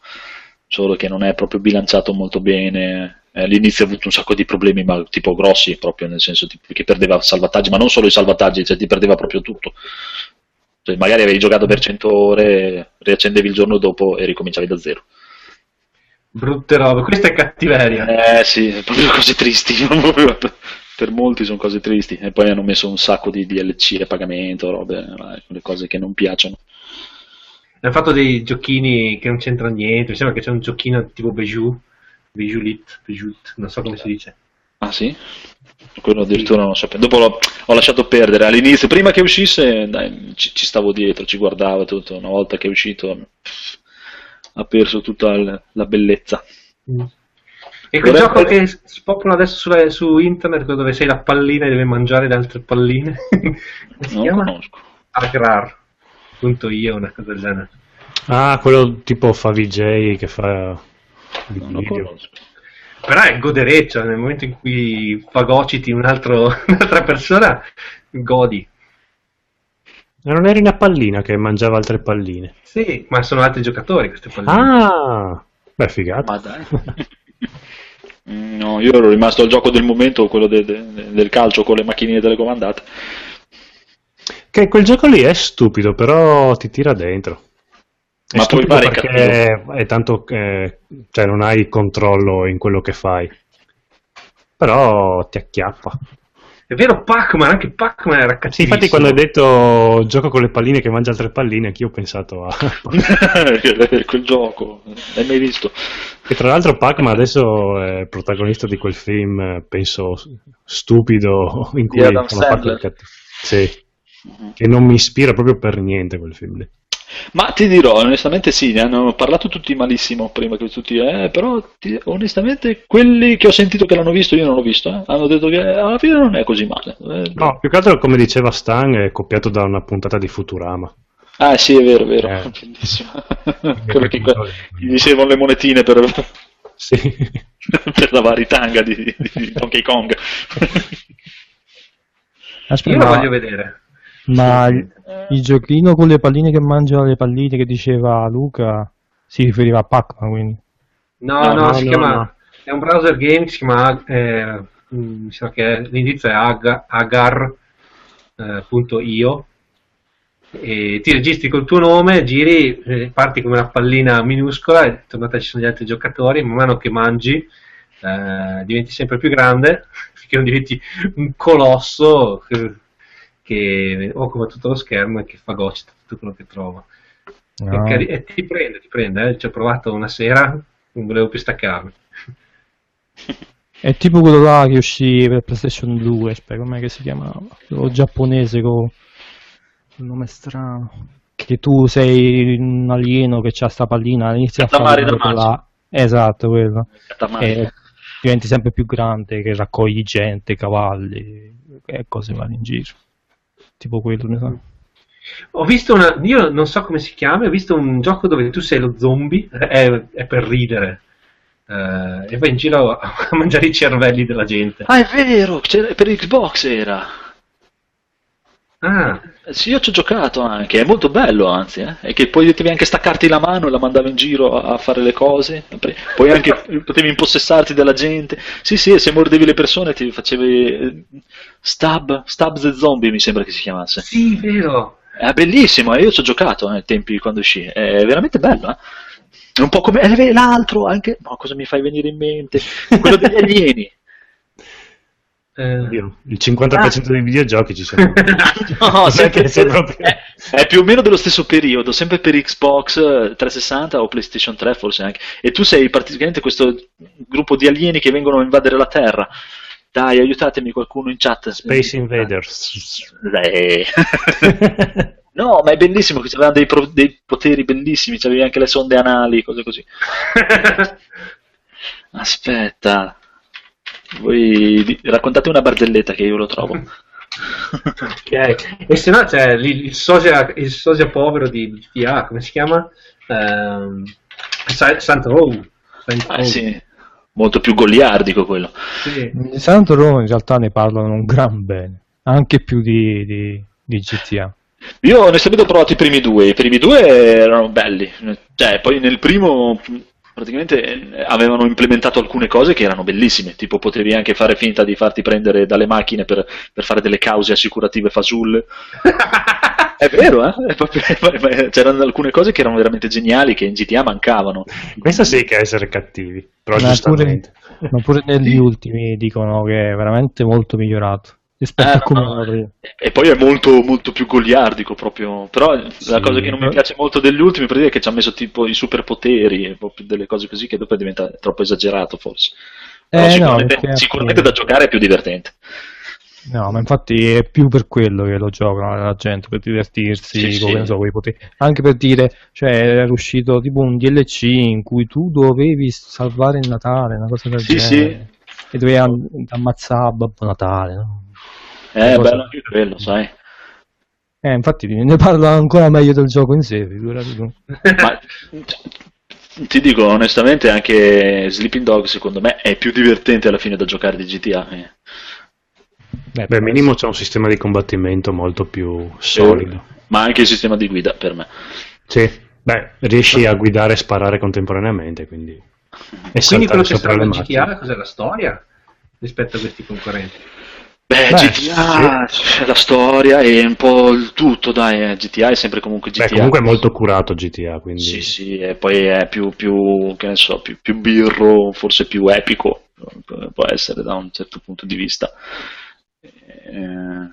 Solo che non è proprio bilanciato molto bene. All'inizio ha avuto un sacco di problemi, ma tipo grossi, proprio nel senso che perdeva salvataggi, ma non solo i salvataggi, cioè ti perdeva proprio tutto. Cioè, magari avevi giocato per 100 ore, riaccendevi il giorno dopo e ricominciavi da zero. Brutte robe, questa è cattiveria. Eh sì, proprio cose tristi. *laughs* per molti sono cose tristi. E poi hanno messo un sacco di DLC a pagamento, robe, le cose che non piacciono. Hanno fatto dei giochini che non c'entrano niente. Mi sembra che c'è un giochino tipo Bijou, Bijoulit, Bijoulit, non so come si dice. Ah sì? Quello addirittura non sapevo. Dopo l'ho, ho lasciato perdere all'inizio, prima che uscisse, dai, ci, ci, stavo dietro, ci guardavo tutto. Una volta che è uscito, ha perso tutta la bellezza. Mm. E quel Vorrei... gioco che spopola adesso su, su, internet dove sei la pallina e devi mangiare le altre palline? *laughs* Si non chiama? conosco. Agrar.io, una cosa del genere. Ah, quello tipo Favij che fa non lo conosco. Però è godereccia, nel momento in cui fagociti un altro, *laughs* un'altra persona, godi. Non eri una pallina che mangiava altre palline? Sì, ma sono altri giocatori queste palline. Ah, beh, figata. Ma dai. *laughs* no, io ero rimasto al gioco del momento, quello de, de, del calcio con le macchinine telecomandate. Che quel gioco lì è stupido, però ti tira dentro. È Ma poi pare perché è tanto eh, cioè non hai controllo in quello che fai. Però ti acchiappa. È vero Pac-Man, anche Pac-Man era cattivo. Sì, infatti quando hai detto gioco con le palline che mangia altre palline, anch'io ho pensato a... *laughs* quel gioco, l'hai mai visto? E tra l'altro Pac-Man adesso è protagonista di quel film, penso, stupido, in cui fatto il cattivo. Sì, uh-huh. che non mi ispira proprio per niente quel film lì. Ma ti dirò, onestamente sì, ne hanno parlato tutti malissimo prima che tutti, eh, però ti- onestamente quelli che ho sentito che l'hanno visto, io non l'ho visto, eh, hanno detto che alla fine non è così male. Eh, No, più che altro, come diceva Stan, è copiato da una puntata di Futurama. Ah sì, è vero, è vero, Eh. bellissimo. *laughs* Quello che gli dicevano le monetine per, *laughs* Sì. *laughs* per lavare i tanga di, di Donkey Kong. Aspetta, Io lo ma, voglio vedere. Ma il, il giochino con le palline che mangiano le palline che diceva Luca si riferiva a Pac-Man, quindi. No, No, no, no, si no, chiama... no. È un browser game che si chiama... Eh, mm, mi sa che l'indizio è ag- agar.io e ti registri col tuo nome, giri, eh, parti come una pallina minuscola e tornata ci sono gli altri giocatori, man mano che mangi eh, diventi sempre più grande, *laughs* finché non diventi un colosso che, che occupa tutto lo schermo e che fagocita tutto quello che trova. No. E, e ti prende, ti prende, eh. ci ho provato una sera, non volevo più staccarmi. *laughs* È tipo quello là che uscì per PlayStation 2, aspetta, com'è che si chiamava? Quello giapponese con un nome strano. Che tu sei un alieno che c'ha sta pallina, inizi a Katamari fare là. Esatto, quello. E diventi sempre più grande, che raccogli gente, cavalli e cose varie in giro. Tipo quello, ne so. Ho visto una, io non so come si chiama, ho visto un gioco dove tu sei lo zombie, è, è per ridere, eh, e vai in giro a, a mangiare i cervelli della gente. Ah, è vero, c'era- per Xbox era. Ah, Sì, io ci ho giocato anche, è molto bello anzi, eh? E che poi potevi anche staccarti la mano e la mandavi in giro a a fare le cose, poi anche *laughs* potevi impossessarti della gente. Sì, sì, e se mordevi le persone ti facevi eh, Stab, Stab the Zombie mi sembra che si chiamasse. sì, vero. È bellissimo, eh, io ci ho giocato eh, ai tempi quando uscì, è veramente bello, eh? È un po' come eh, l'altro anche, no, cosa mi fai venire in mente? Quello degli *laughs* alieni. Eh, Il 50% dei videogiochi ci sono. *laughs* No, sempre, Perché sei proprio- è, è più o meno dello stesso periodo, sempre per Xbox eh, 360 o PlayStation 3 forse anche. E tu sei praticamente questo gruppo di alieni che vengono a invadere la Terra. Dai, aiutatemi qualcuno in chat. Space Invaders. *laughs* No, ma è bellissimo, che avevano dei, pro- dei poteri bellissimi, c'avevi anche le sonde anali, cose così. *laughs* Aspetta, voi di- raccontate una barzelletta che io lo trovo. ok. E se no c'è il sosia, il sosia povero di GTA, come si chiama? Ehm, Sa- Sant Ah, sì, molto più goliardico quello. Sì. Di Santo Roma in realtà ne parlano un gran bene, anche più di, di, di GTA. Io onestamente ho provato i primi due, i primi due erano belli, cioè poi nel primo praticamente eh, avevano implementato alcune cose che erano bellissime, tipo potevi anche fare finta di farti prendere dalle macchine per, per fare delle cause assicurative fasulle. *laughs* È vero, eh? È proprio- *laughs* c'erano alcune cose che erano veramente geniali che in GTA mancavano. Questo sì che è essere cattivi, però Ma pure, giustamente. ma pure *laughs* negli ultimi dicono che è veramente molto migliorato rispetto Eh, a come no, prima. E poi è molto, molto più goliardico proprio. Però la cosa che non mi piace molto degli ultimi per dire è che ci ha messo tipo i superpoteri e proprio delle cose così che dopo diventa troppo esagerato forse. Però Eh, no, sicuramente, perché- sicuramente da giocare è più divertente. No, ma infatti è più per quello che lo giocano la gente, per divertirsi, Sì, con, sì. so, poteri. Anche per dire, cioè, era uscito tipo un DLC in cui tu dovevi salvare il Natale, una cosa del Sì, genere. E dovevi am- ammazzare Babbo Natale, no? È Cosa- bello anche quello, sai. Eh, infatti ne parla ancora meglio del gioco in sé, figurati tu. Ma ti dico onestamente anche Sleeping Dog secondo me è più divertente alla fine da giocare di GTA. eh. Beh, Beh, minimo c'è un sistema di combattimento molto più Sì. solido. Ma anche il sistema di guida per me. Sì, beh, riesci a guidare e sparare contemporaneamente, quindi... E Quindi quello che in GTA cos'è la storia rispetto a questi concorrenti? Beh, Beh, GTA, c'è la storia e un po' il tutto, dai, eh, GTA è sempre comunque GTA. Beh, comunque è molto curato GTA, quindi... Sì, sì, e poi è più, più che ne so, più, più birro, forse più epico, può essere da un certo punto di vista. Eh,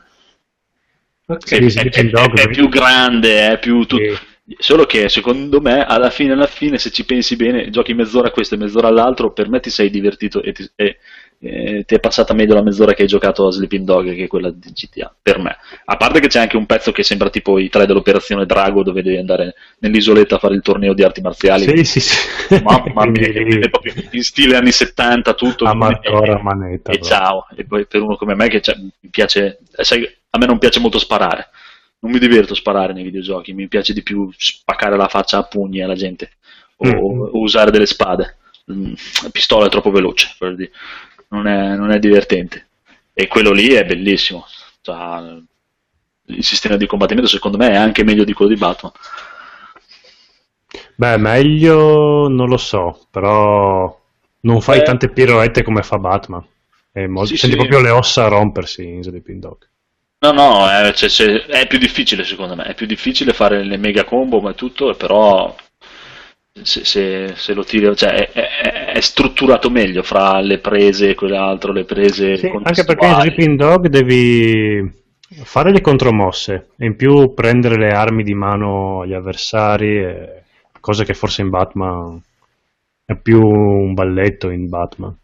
Ok. è, Sì, è- è- è più grande, è più tutto. Sì. Solo che secondo me, alla fine, alla fine, se ci pensi bene, giochi mezz'ora a questo e mezz'ora all'altro, per me ti sei divertito e, ti- e eh, ti è passata meglio la mezz'ora che hai giocato a Sleeping Dog che quella di GTA, per me. A parte che c'è anche un pezzo che sembra tipo i tre dell'operazione Drago dove devi andare nell'isoletta a fare il torneo di arti marziali. Sì, sì, sì. Mamma mia, è proprio in stile anni 70 tutto. Ancora manetta. E ciao. E poi per uno come me che mi piace, sai, a me non piace molto sparare. Non mi diverto a sparare nei videogiochi, mi piace di più spaccare la faccia a pugni alla gente o, mm. o usare delle spade. Mm, la pistola è troppo veloce, per dire non è, non è divertente. E quello lì è bellissimo. Cioè, il sistema di combattimento secondo me è anche meglio di quello di Batman. Beh, meglio non lo so, però non fai Beh, tante piroette come fa Batman. Molto, sì, senti sì. proprio le ossa rompersi in Sleeping Dog. No, no, è, cioè, cioè, è, più difficile secondo me, è più difficile fare le mega combo ma tutto, però se, se, se, lo tiri, cioè è, è, è, strutturato meglio fra le prese e quell'altro, le prese sì, anche perché in Sleeping Dog devi fare le contromosse e in più prendere le armi di mano agli avversari, cosa che forse in Batman è più un balletto in Batman.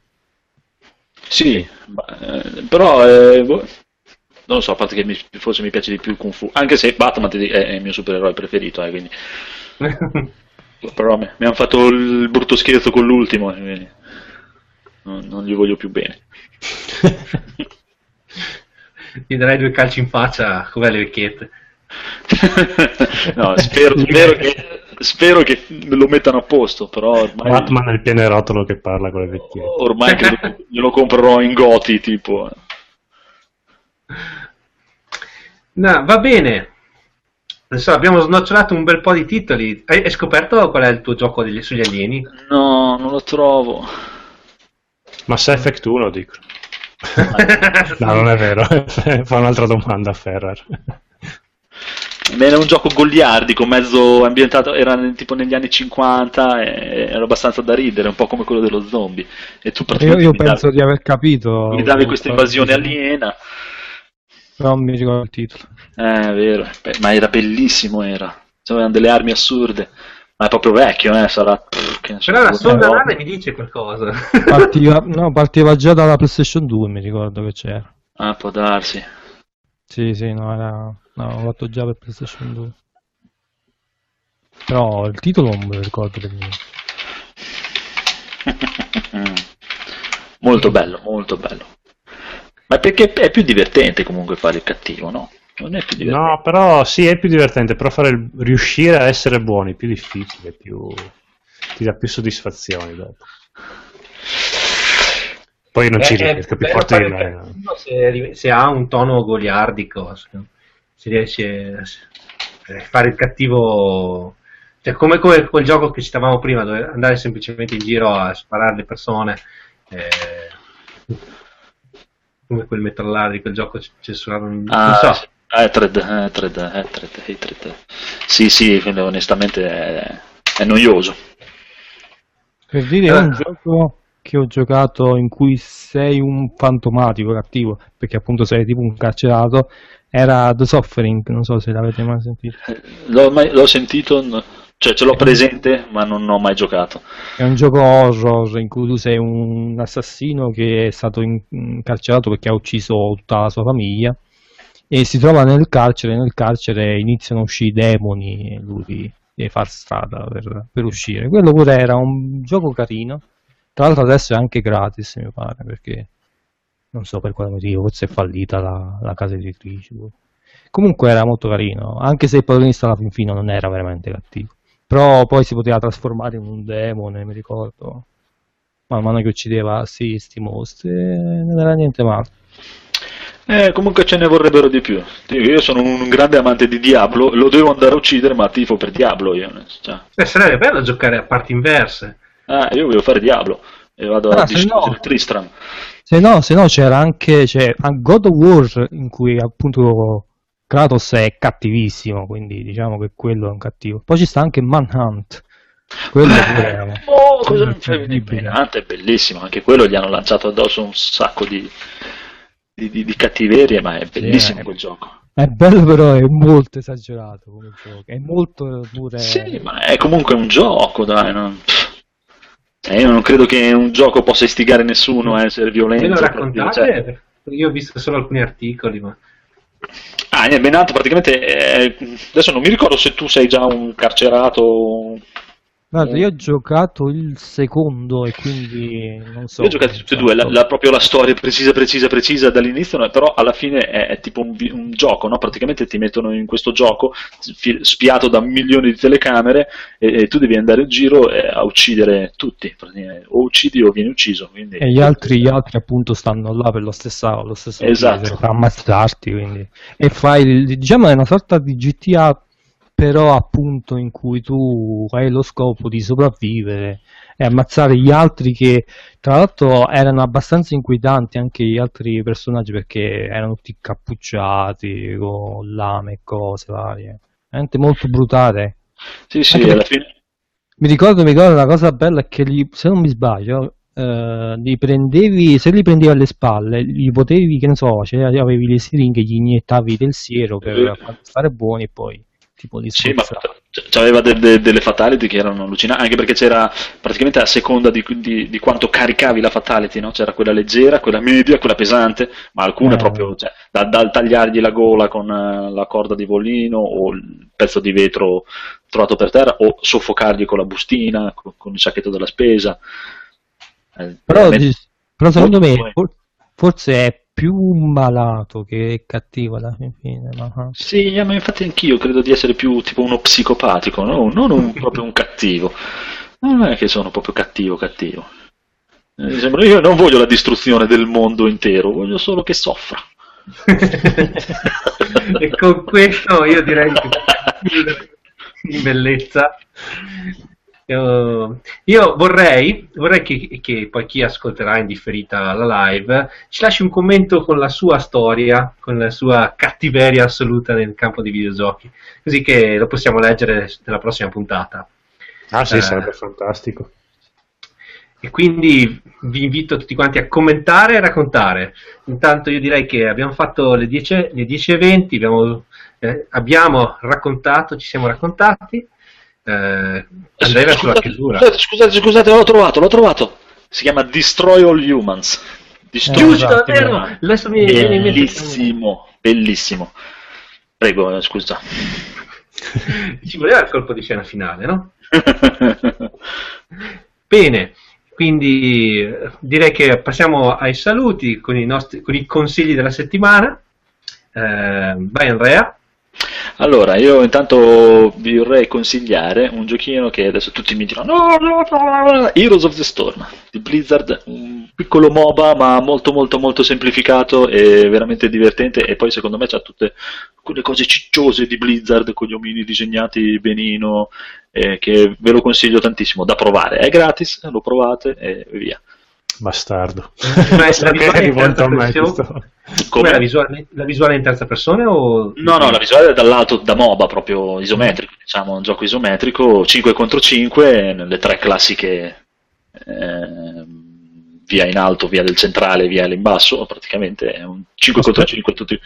Sì, eh, però eh, boh, non lo so, a parte che mi, forse mi piace di più Kung Fu, anche se Batman è, è il mio supereroe preferito, eh, quindi... *laughs* però mi, mi hanno fatto il brutto scherzo con l'ultimo non, non gli voglio più bene. *laughs* Gli darei due calci in faccia come le vecchiette. *laughs* no, spero, spero, che, spero, che, lo mettano a posto, però ormai... Batman è il pianerottolo che parla con le vecchiette. Ormai glielo, glielo comprerò in goti, tipo. No, va bene. Adesso abbiamo snocciolato un bel po' di titoli. Hai, hai scoperto qual è il tuo gioco degli, sugli alieni? No, non lo trovo. Mass Effect 1 dico. *laughs* no, non è vero. *laughs* Fa un'altra domanda Ferrer. Bene, è un gioco goliardico, mezzo ambientato, era tipo negli anni 50, era abbastanza da ridere, un po' come quello dello zombie. E tu io, io penso davi, di aver capito. Mi davi questa invasione aliena. Non mi ricordo il titolo. Eh, è vero, Beh, ma era bellissimo, era. C'erano delle armi assurde. Ma è proprio vecchio, eh, sarà... Pff, Però la sonda nave mi dice qualcosa. Partiva, *laughs* no, partiva già dalla PlayStation 2, mi ricordo che c'era. Ah, può darsi. Sì, sì, no, era... No, l'ho fatto già per PlayStation 2. Però il titolo non me lo ricordo per niente. *laughs* molto bello, molto bello. Ma perché è più divertente comunque fare il cattivo, no? Non è più divertente. No, però sì, è più divertente, però fare il... riuscire a essere buoni è più difficile, più... ti dà più soddisfazioni dopo. Poi non ci eh, riesco più forte di me. Se, se, ha un tono goliardico, se riesce a fare il cattivo cioè come, come, quel gioco che citavamo prima dove andare semplicemente in giro a sparare le persone eh, come quel metallare di quel gioco censurato in... Ah, non so. Hatred, Hatred, Hatred, Hatred. Sì, sì, onestamente è, è noioso. Per dire, è un gioco che ho giocato in cui sei un fantomatico cattivo, perché appunto sei tipo un carcerato, era The Suffering, non so se l'avete mai sentito. L'ho, mai, l'ho sentito, cioè ce l'ho presente, ma non ho mai giocato. È un gioco horror in cui tu sei un assassino che è stato incarcerato perché ha ucciso tutta la sua famiglia e si trova nel carcere, nel carcere iniziano a uscire i demoni e lui deve far strada per, per uscire. Quello pure era un gioco carino, tra l'altro adesso è anche gratis mi pare perché non so per quale motivo, forse è fallita la, la casa editrice. Boh. Comunque era molto carino, anche se il protagonista alla fin fine non era veramente cattivo. Però poi si poteva trasformare in un demone, mi ricordo. Man mano che uccideva sì, sti mostri, non era niente male. Eh, comunque ce ne vorrebbero di più. Io sono un grande amante di Diablo, lo devo andare a uccidere, ma tifo per Diablo io. Cioè. Eh, sarebbe bello giocare a parti inverse. Ah, io voglio fare Diablo e vado ah, a distruggere no, Tristram. Se no, se no c'era anche cioè, God of War in cui appunto Kratos è cattivissimo, quindi diciamo che quello è un cattivo. Poi ci sta anche Manhunt. Quello è... Oh, cosa non fai Manhunt è bellissimo, anche quello gli hanno lanciato addosso un sacco di, di, di, di cattiverie, ma è bellissimo sì, quel gioco. È bello però è molto esagerato come gioco, è molto pure... Sì, ma è comunque un gioco, dai, non... Eh, io non credo che un gioco possa istigare nessuno a essere violento. Me lo raccontate? Cioè... Io ho visto solo alcuni articoli, ma... Ah, Benato praticamente, eh, adesso non mi ricordo se tu sei già un carcerato Guarda, io ho giocato il secondo e quindi non so. Io ho giocato tutti e due, la, la, proprio la storia precisa, precisa, precisa dall'inizio, no, però alla fine è, è tipo un, un, gioco, no? praticamente ti mettono in questo gioco spiato da milioni di telecamere e, e tu devi andare in giro eh, a uccidere tutti, o uccidi o vieni ucciso. Quindi... E gli altri, gli altri, appunto stanno là per lo stesso, lo stesso esatto. per ammazzarti. Quindi. E fai, diciamo, è una sorta di GTA però appunto in cui tu hai lo scopo di sopravvivere e ammazzare gli altri che tra l'altro erano abbastanza inquietanti anche gli altri personaggi perché erano tutti incappucciati con lame e cose varie. Veramente molto brutale. Sì sì alla fine. mi ricordo, mi ricordo una cosa bella è che li, se non mi sbaglio Uh, li prendevi, se li prendevi alle spalle, li potevi, che ne so, cioè, avevi le siringhe, gli iniettavi del siero per eh. stare buoni e poi tipo di Sì, ma aveva de- de- delle fatality che erano allucinanti, anche perché c'era praticamente a seconda di, di, di quanto caricavi la fatality, no? c'era quella leggera, quella media, quella pesante, ma alcune eh. proprio, cioè, dal da tagliargli la gola con uh, la corda di volino o il pezzo di vetro trovato per terra o soffocargli con la bustina, con, con il sacchetto della spesa. Eh, però, però secondo me forse è più malato che cattivo alla fine. Ma... Sì, ma infatti anch'io credo di essere più tipo uno psicopatico, no? non un, *laughs* proprio un cattivo. Non è che sono proprio cattivo, cattivo. Eh, io non voglio la distruzione del mondo intero, voglio solo che soffra. *laughs* e con questo io direi che *laughs* in bellezza Uh, io vorrei, vorrei che, che, poi chi ascolterà in differita la live ci lasci un commento con la sua storia, con la sua cattiveria assoluta nel campo dei videogiochi, così che lo possiamo leggere nella prossima puntata. Ah sì, uh, sarebbe fantastico. E quindi vi invito tutti quanti a commentare e raccontare. Intanto io direi che abbiamo fatto le 10, le 10 eventi, abbiamo, eh, abbiamo raccontato, ci siamo raccontati eh, andrei verso la chiusura. Scusate, scusate, l'ho trovato, l'ho trovato. Si chiama Destroy All Humans. Destroy eh, Giusto, è vero. Adesso mi bellissimo, bellissimo. Prego, scusa. Ci voleva il colpo di scena finale, no? *laughs* Bene, quindi direi che passiamo ai saluti con i, nostri, con i consigli della settimana. Eh, vai Andrea. Allora, io intanto vi vorrei consigliare un giochino che adesso tutti mi dicono no, no, no, Heroes of the Storm di Blizzard, un piccolo MOBA ma molto molto molto semplificato e veramente divertente e poi secondo me c'ha tutte quelle cose cicciose di Blizzard con gli omini disegnati benino eh, che ve lo consiglio tantissimo da provare, è gratis, lo provate e via. Bastardo. Ma è *laughs* la visuale in terza persona? Come la visuale, la visuale in terza persona? O... No, no, la visuale è dall'alto da MOBA, proprio isometrico, diciamo, un gioco isometrico, 5 contro 5, nelle tre classiche eh, via in alto, via del centrale, via in basso, praticamente è un 5 Aspetta. contro 5 tutti.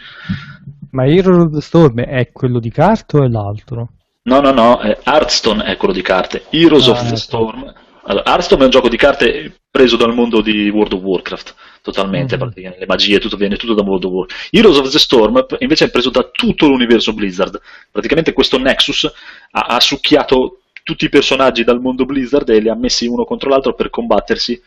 Ma Hero of the Storm è quello di carte o è l'altro? No, no, no, Hearthstone è quello di carte. Heroes ah, of the. Storm allora, Hearthstone è un gioco di carte preso dal mondo di World of Warcraft, totalmente, mm-hmm. le magie, tutto, viene tutto da World of Warcraft. Heroes of the Storm invece è preso da tutto l'universo Blizzard. Praticamente questo Nexus ha, ha succhiato tutti i personaggi dal mondo Blizzard e li ha messi uno contro l'altro per combattersi.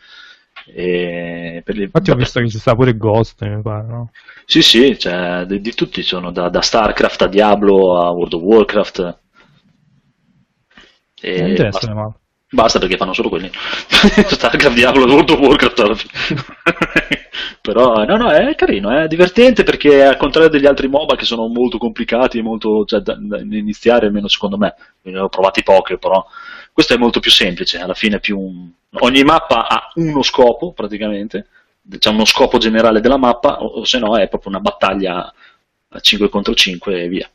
Per le... Infatti ho visto che ci sta pure Ghost, mi pare, no? Sì, sì, cioè, di, di, tutti sono, da, da, StarCraft a Diablo a World of Warcraft. E non interessa, ma... Basta perché fanno solo quelli. *laughs* Starcraft, Diablo, World of Warcraft. *laughs* Però no, no, è carino, è divertente perché al contrario degli altri MOBA che sono molto complicati molto, cioè, da, da iniziare almeno secondo me, ne ho provati poche però, questo è molto più semplice, alla fine più un... ogni mappa ha uno scopo praticamente, c'è uno scopo generale della mappa o, o se no è proprio una battaglia a 5 contro 5 e via.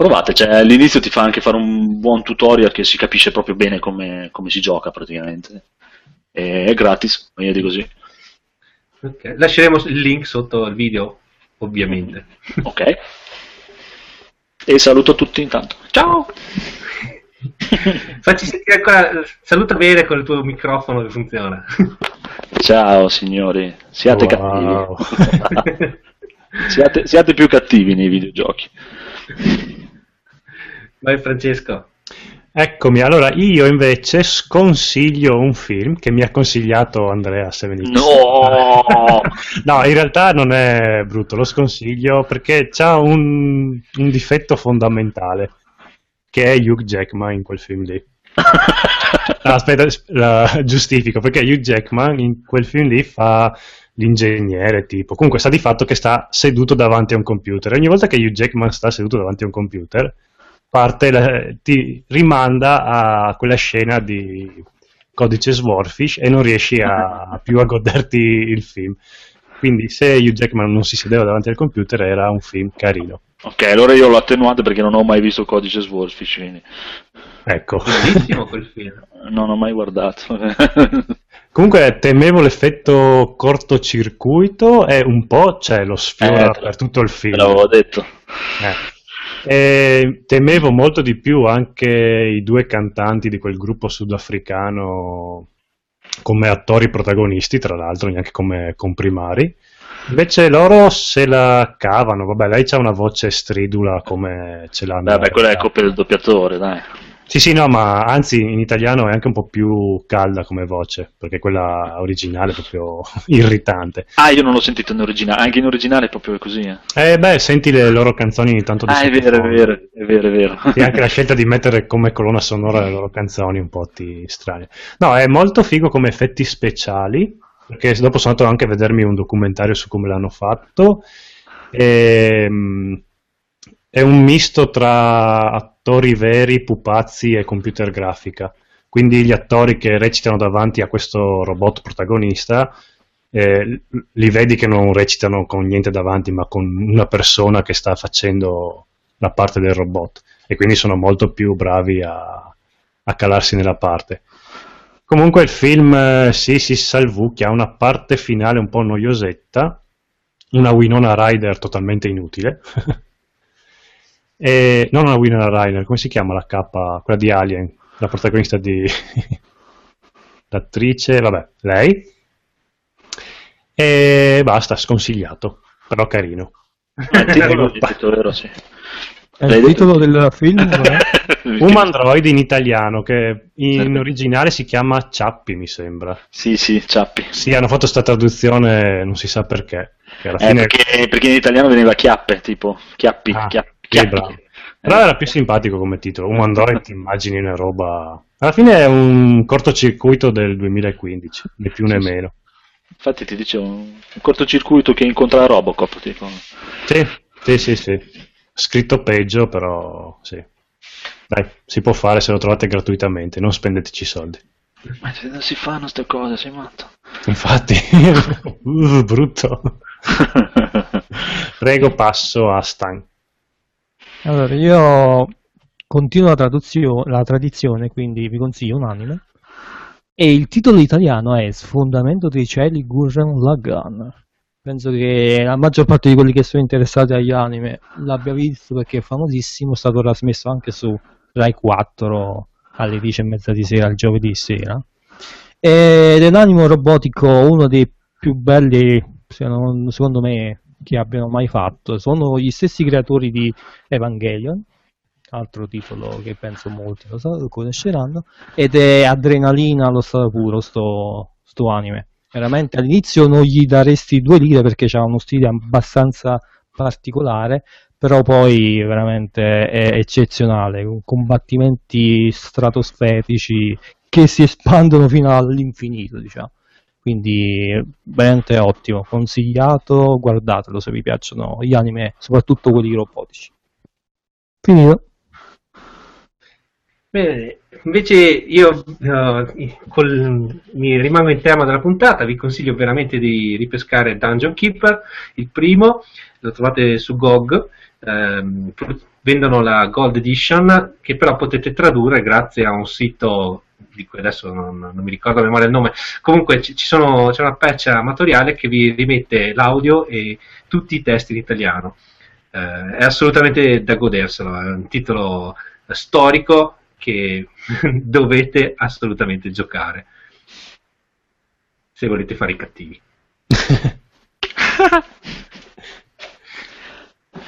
Provate, cioè, all'inizio ti fa anche fare un buon tutorial che si capisce proprio bene come, come si gioca praticamente. E è gratis, di così. Okay. Lasceremo il link sotto il video, ovviamente. Ok. E saluto tutti intanto. Ciao! *laughs* Facci sentire ancora, saluta bene con il tuo microfono che funziona. Ciao signori, siate wow. cattivi. *laughs* siate, siate più cattivi nei videogiochi. Vai Francesco. Eccomi, allora io invece sconsiglio un film che mi ha consigliato Andrea Sevenix. No! *laughs* no, in realtà non è brutto, lo sconsiglio perché ha un, un, difetto fondamentale, che è Hugh Jackman in quel film lì. *laughs* no, aspetta, la, giustifico, perché Hugh Jackman in quel film lì fa l'ingegnere tipo, comunque sta di fatto che sta seduto davanti a un computer. E ogni volta che Hugh Jackman sta seduto davanti a un computer parte, ti rimanda a quella scena di codice Swordfish e non riesci a, più a goderti il film. Quindi se Hugh Jackman non si sedeva davanti al computer era un film carino. Ok, allora io l'ho attenuato perché non ho mai visto codice Swordfish. Quindi... Ecco. Bellissimo quel film. *laughs* Non ho mai guardato. *laughs* Comunque temevo l'effetto cortocircuito e un po' c'è lo sfiora eh, per tutto il film. L'avevo detto. Eh. E temevo molto di più anche i due cantanti di quel gruppo sudafricano come attori protagonisti, tra l'altro, neanche come comprimari. Invece loro se la cavano, vabbè, lei ha una voce stridula come ce l'ha. Vabbè, quella è colpa del doppiatore, dai. Sì, sì, no, ma anzi in italiano è anche un po' più calda come voce, perché quella originale è proprio *laughs* irritante. Ah, io non l'ho sentito in originale, anche in originale è proprio così. Eh, eh beh, senti le loro canzoni ogni tanto di Ah, è vero, è vero, è vero, è vero. E anche la *laughs* scelta di mettere come colonna sonora le loro canzoni un po' ti strane. No, è molto figo come effetti speciali, perché dopo sono andato anche a vedermi un documentario su come l'hanno fatto. E, ehm, è un misto tra attori veri, pupazzi e computer grafica. Quindi gli attori che recitano davanti a questo robot protagonista eh, li vedi che non recitano con niente davanti, ma con una persona che sta facendo la parte del robot e quindi sono molto più bravi a, a calarsi nella parte. Comunque il film eh, sì, si salvucchia, ha una parte finale un po' noiosetta, una Winona Rider totalmente inutile. *laughs* E non una Winona Ryder, come si chiama la K, quella di Alien, la protagonista di... *laughs* l'attrice, vabbè, lei. E basta, sconsigliato, però carino. Il titolo, il titolo, sì. il titolo del film *laughs* è Human Droid in italiano, che in originale si chiama Ciappi, mi sembra. Sì, sì, Ciappi. Sì, hanno fatto questa traduzione, non si sa perché. Eh, fine... perché, perché, in italiano veniva Chiappe, tipo, Chiappi, ah. Chiappi. Che bravo. Però era più simpatico come titolo. Un Android ti *laughs* immagini una roba. Alla fine è un cortocircuito del 2015, né più né sì, meno. Infatti ti dicevo, un cortocircuito che incontra Robocop. Tipo. Sì, sì, sì, sì. Scritto peggio, però sì. Dai, si può fare se lo trovate gratuitamente, non spendeteci soldi. Ma se non si fanno queste cose, sei matto. Infatti, uh, *laughs* brutto. *laughs* Prego, passo a Stan. Allora, io continuo la, la tradizione, quindi vi consiglio un anime. E il titolo italiano è Sfondamento dei cieli Gurren Lagann. Penso che la maggior parte di quelli che sono interessati agli anime l'abbia visto perché è famosissimo, è stato trasmesso anche su Rai 4 alle 10 e mezza di sera, il giovedì sera. Ed è l'animo robotico uno dei più belli, secondo me, che abbiano mai fatto. Sono gli stessi creatori di Evangelion, altro titolo che penso molti lo, conosceranno, ed è Adrenalina allo stato puro, sto, sto anime. Veramente all'inizio non gli daresti due lire perché c'ha uno stile abbastanza particolare, però poi veramente è eccezionale, con combattimenti stratosferici che si espandono fino all'infinito, diciamo. Quindi veramente ottimo, consigliato, guardatelo se vi piacciono gli anime, soprattutto quelli robotici. Finito. Bene, invece io uh, col, mi rimango in tema della puntata, vi consiglio veramente di ripescare Dungeon Keeper, il primo, lo trovate su GOG, ehm, vendono la Gold Edition che però potete tradurre grazie a un sito di cui adesso non, non, mi ricordo a memoria il nome, comunque ci, ci sono, c'è una patch amatoriale che vi rimette l'audio e tutti i testi in italiano. Eh, è assolutamente da goderselo, è un titolo storico, che *laughs* dovete assolutamente giocare se volete fare i cattivi. *laughs*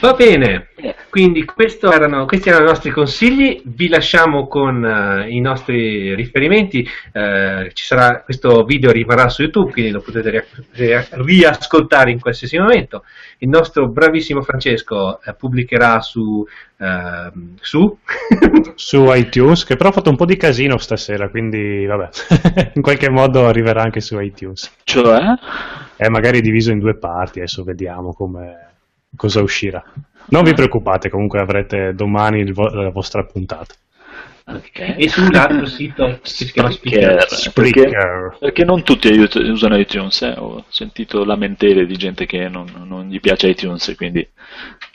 Va bene, quindi erano, questi erano i nostri consigli, vi lasciamo con uh, i nostri riferimenti, uh, sarà, questo video arriverà su YouTube, quindi lo potete riascoltare in qualsiasi momento. Il nostro bravissimo Francesco uh, pubblicherà su, ehm, su? *laughs* su iTunes, che però ha fatto un po' di casino stasera, quindi vabbè, *laughs* in qualche modo arriverà anche su iTunes. Cioè? È magari diviso in due parti, adesso vediamo come cosa uscirà. Non vi preoccupate, comunque avrete domani vo- la vostra puntata. Okay. E sull'altro sito si chiama Spreaker. Perché, perché, non tutti usano iTunes, eh? ho sentito lamentele di gente che non, non, gli piace iTunes, quindi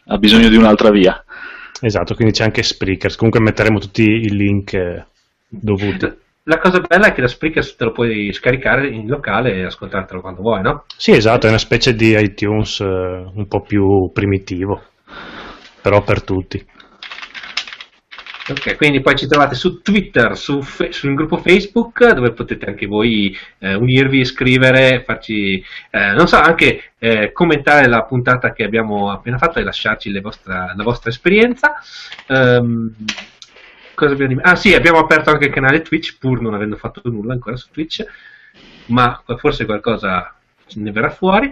ha bisogno di un'altra via. Esatto, quindi c'è anche Spreaker, comunque metteremo tutti i link eh, dovuti. La cosa bella è che da Spreaker te lo puoi scaricare in locale e ascoltartelo quando vuoi, no? Sì, esatto, è una specie di iTunes eh, un po' più primitivo, però per tutti. Ok, quindi poi ci trovate su Twitter, su, fe- sul gruppo Facebook, dove potete anche voi eh, unirvi, scrivere, farci, eh, non so, anche eh, commentare la puntata che abbiamo appena fatto e lasciarci vostra, la vostra esperienza. Um, cosa abbiamo di... Ah sì, abbiamo aperto anche il canale Twitch, pur non avendo fatto nulla ancora su Twitch, ma forse qualcosa ne verrà fuori.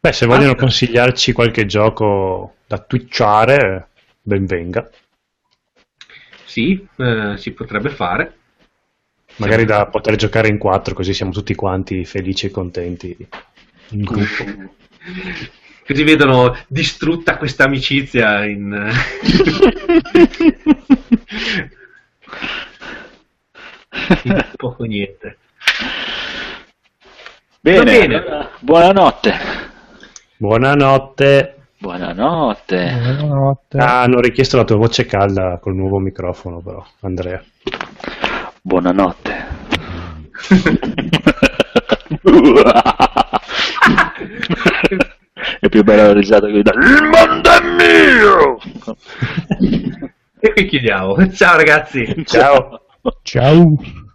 Beh, se vogliono ah, consigliarci qualche gioco da twitchare, ben venga. Sì, eh, si potrebbe fare. Magari da poter giocare in quattro, così siamo tutti quanti felici e contenti in gruppo. Così vedono distrutta questa amicizia in... *laughs* poco niente. Bene, bene. buonanotte. Buonanotte. Buonanotte. Buonanotte. Ah, hanno richiesto la tua voce calda col nuovo microfono, però, Andrea. Buonanotte. *laughs* è più bella la risata che da Il mondo è mio! *laughs* e qui chiudiamo. *laughs* Ciao ragazzi. Ciao. Ciao.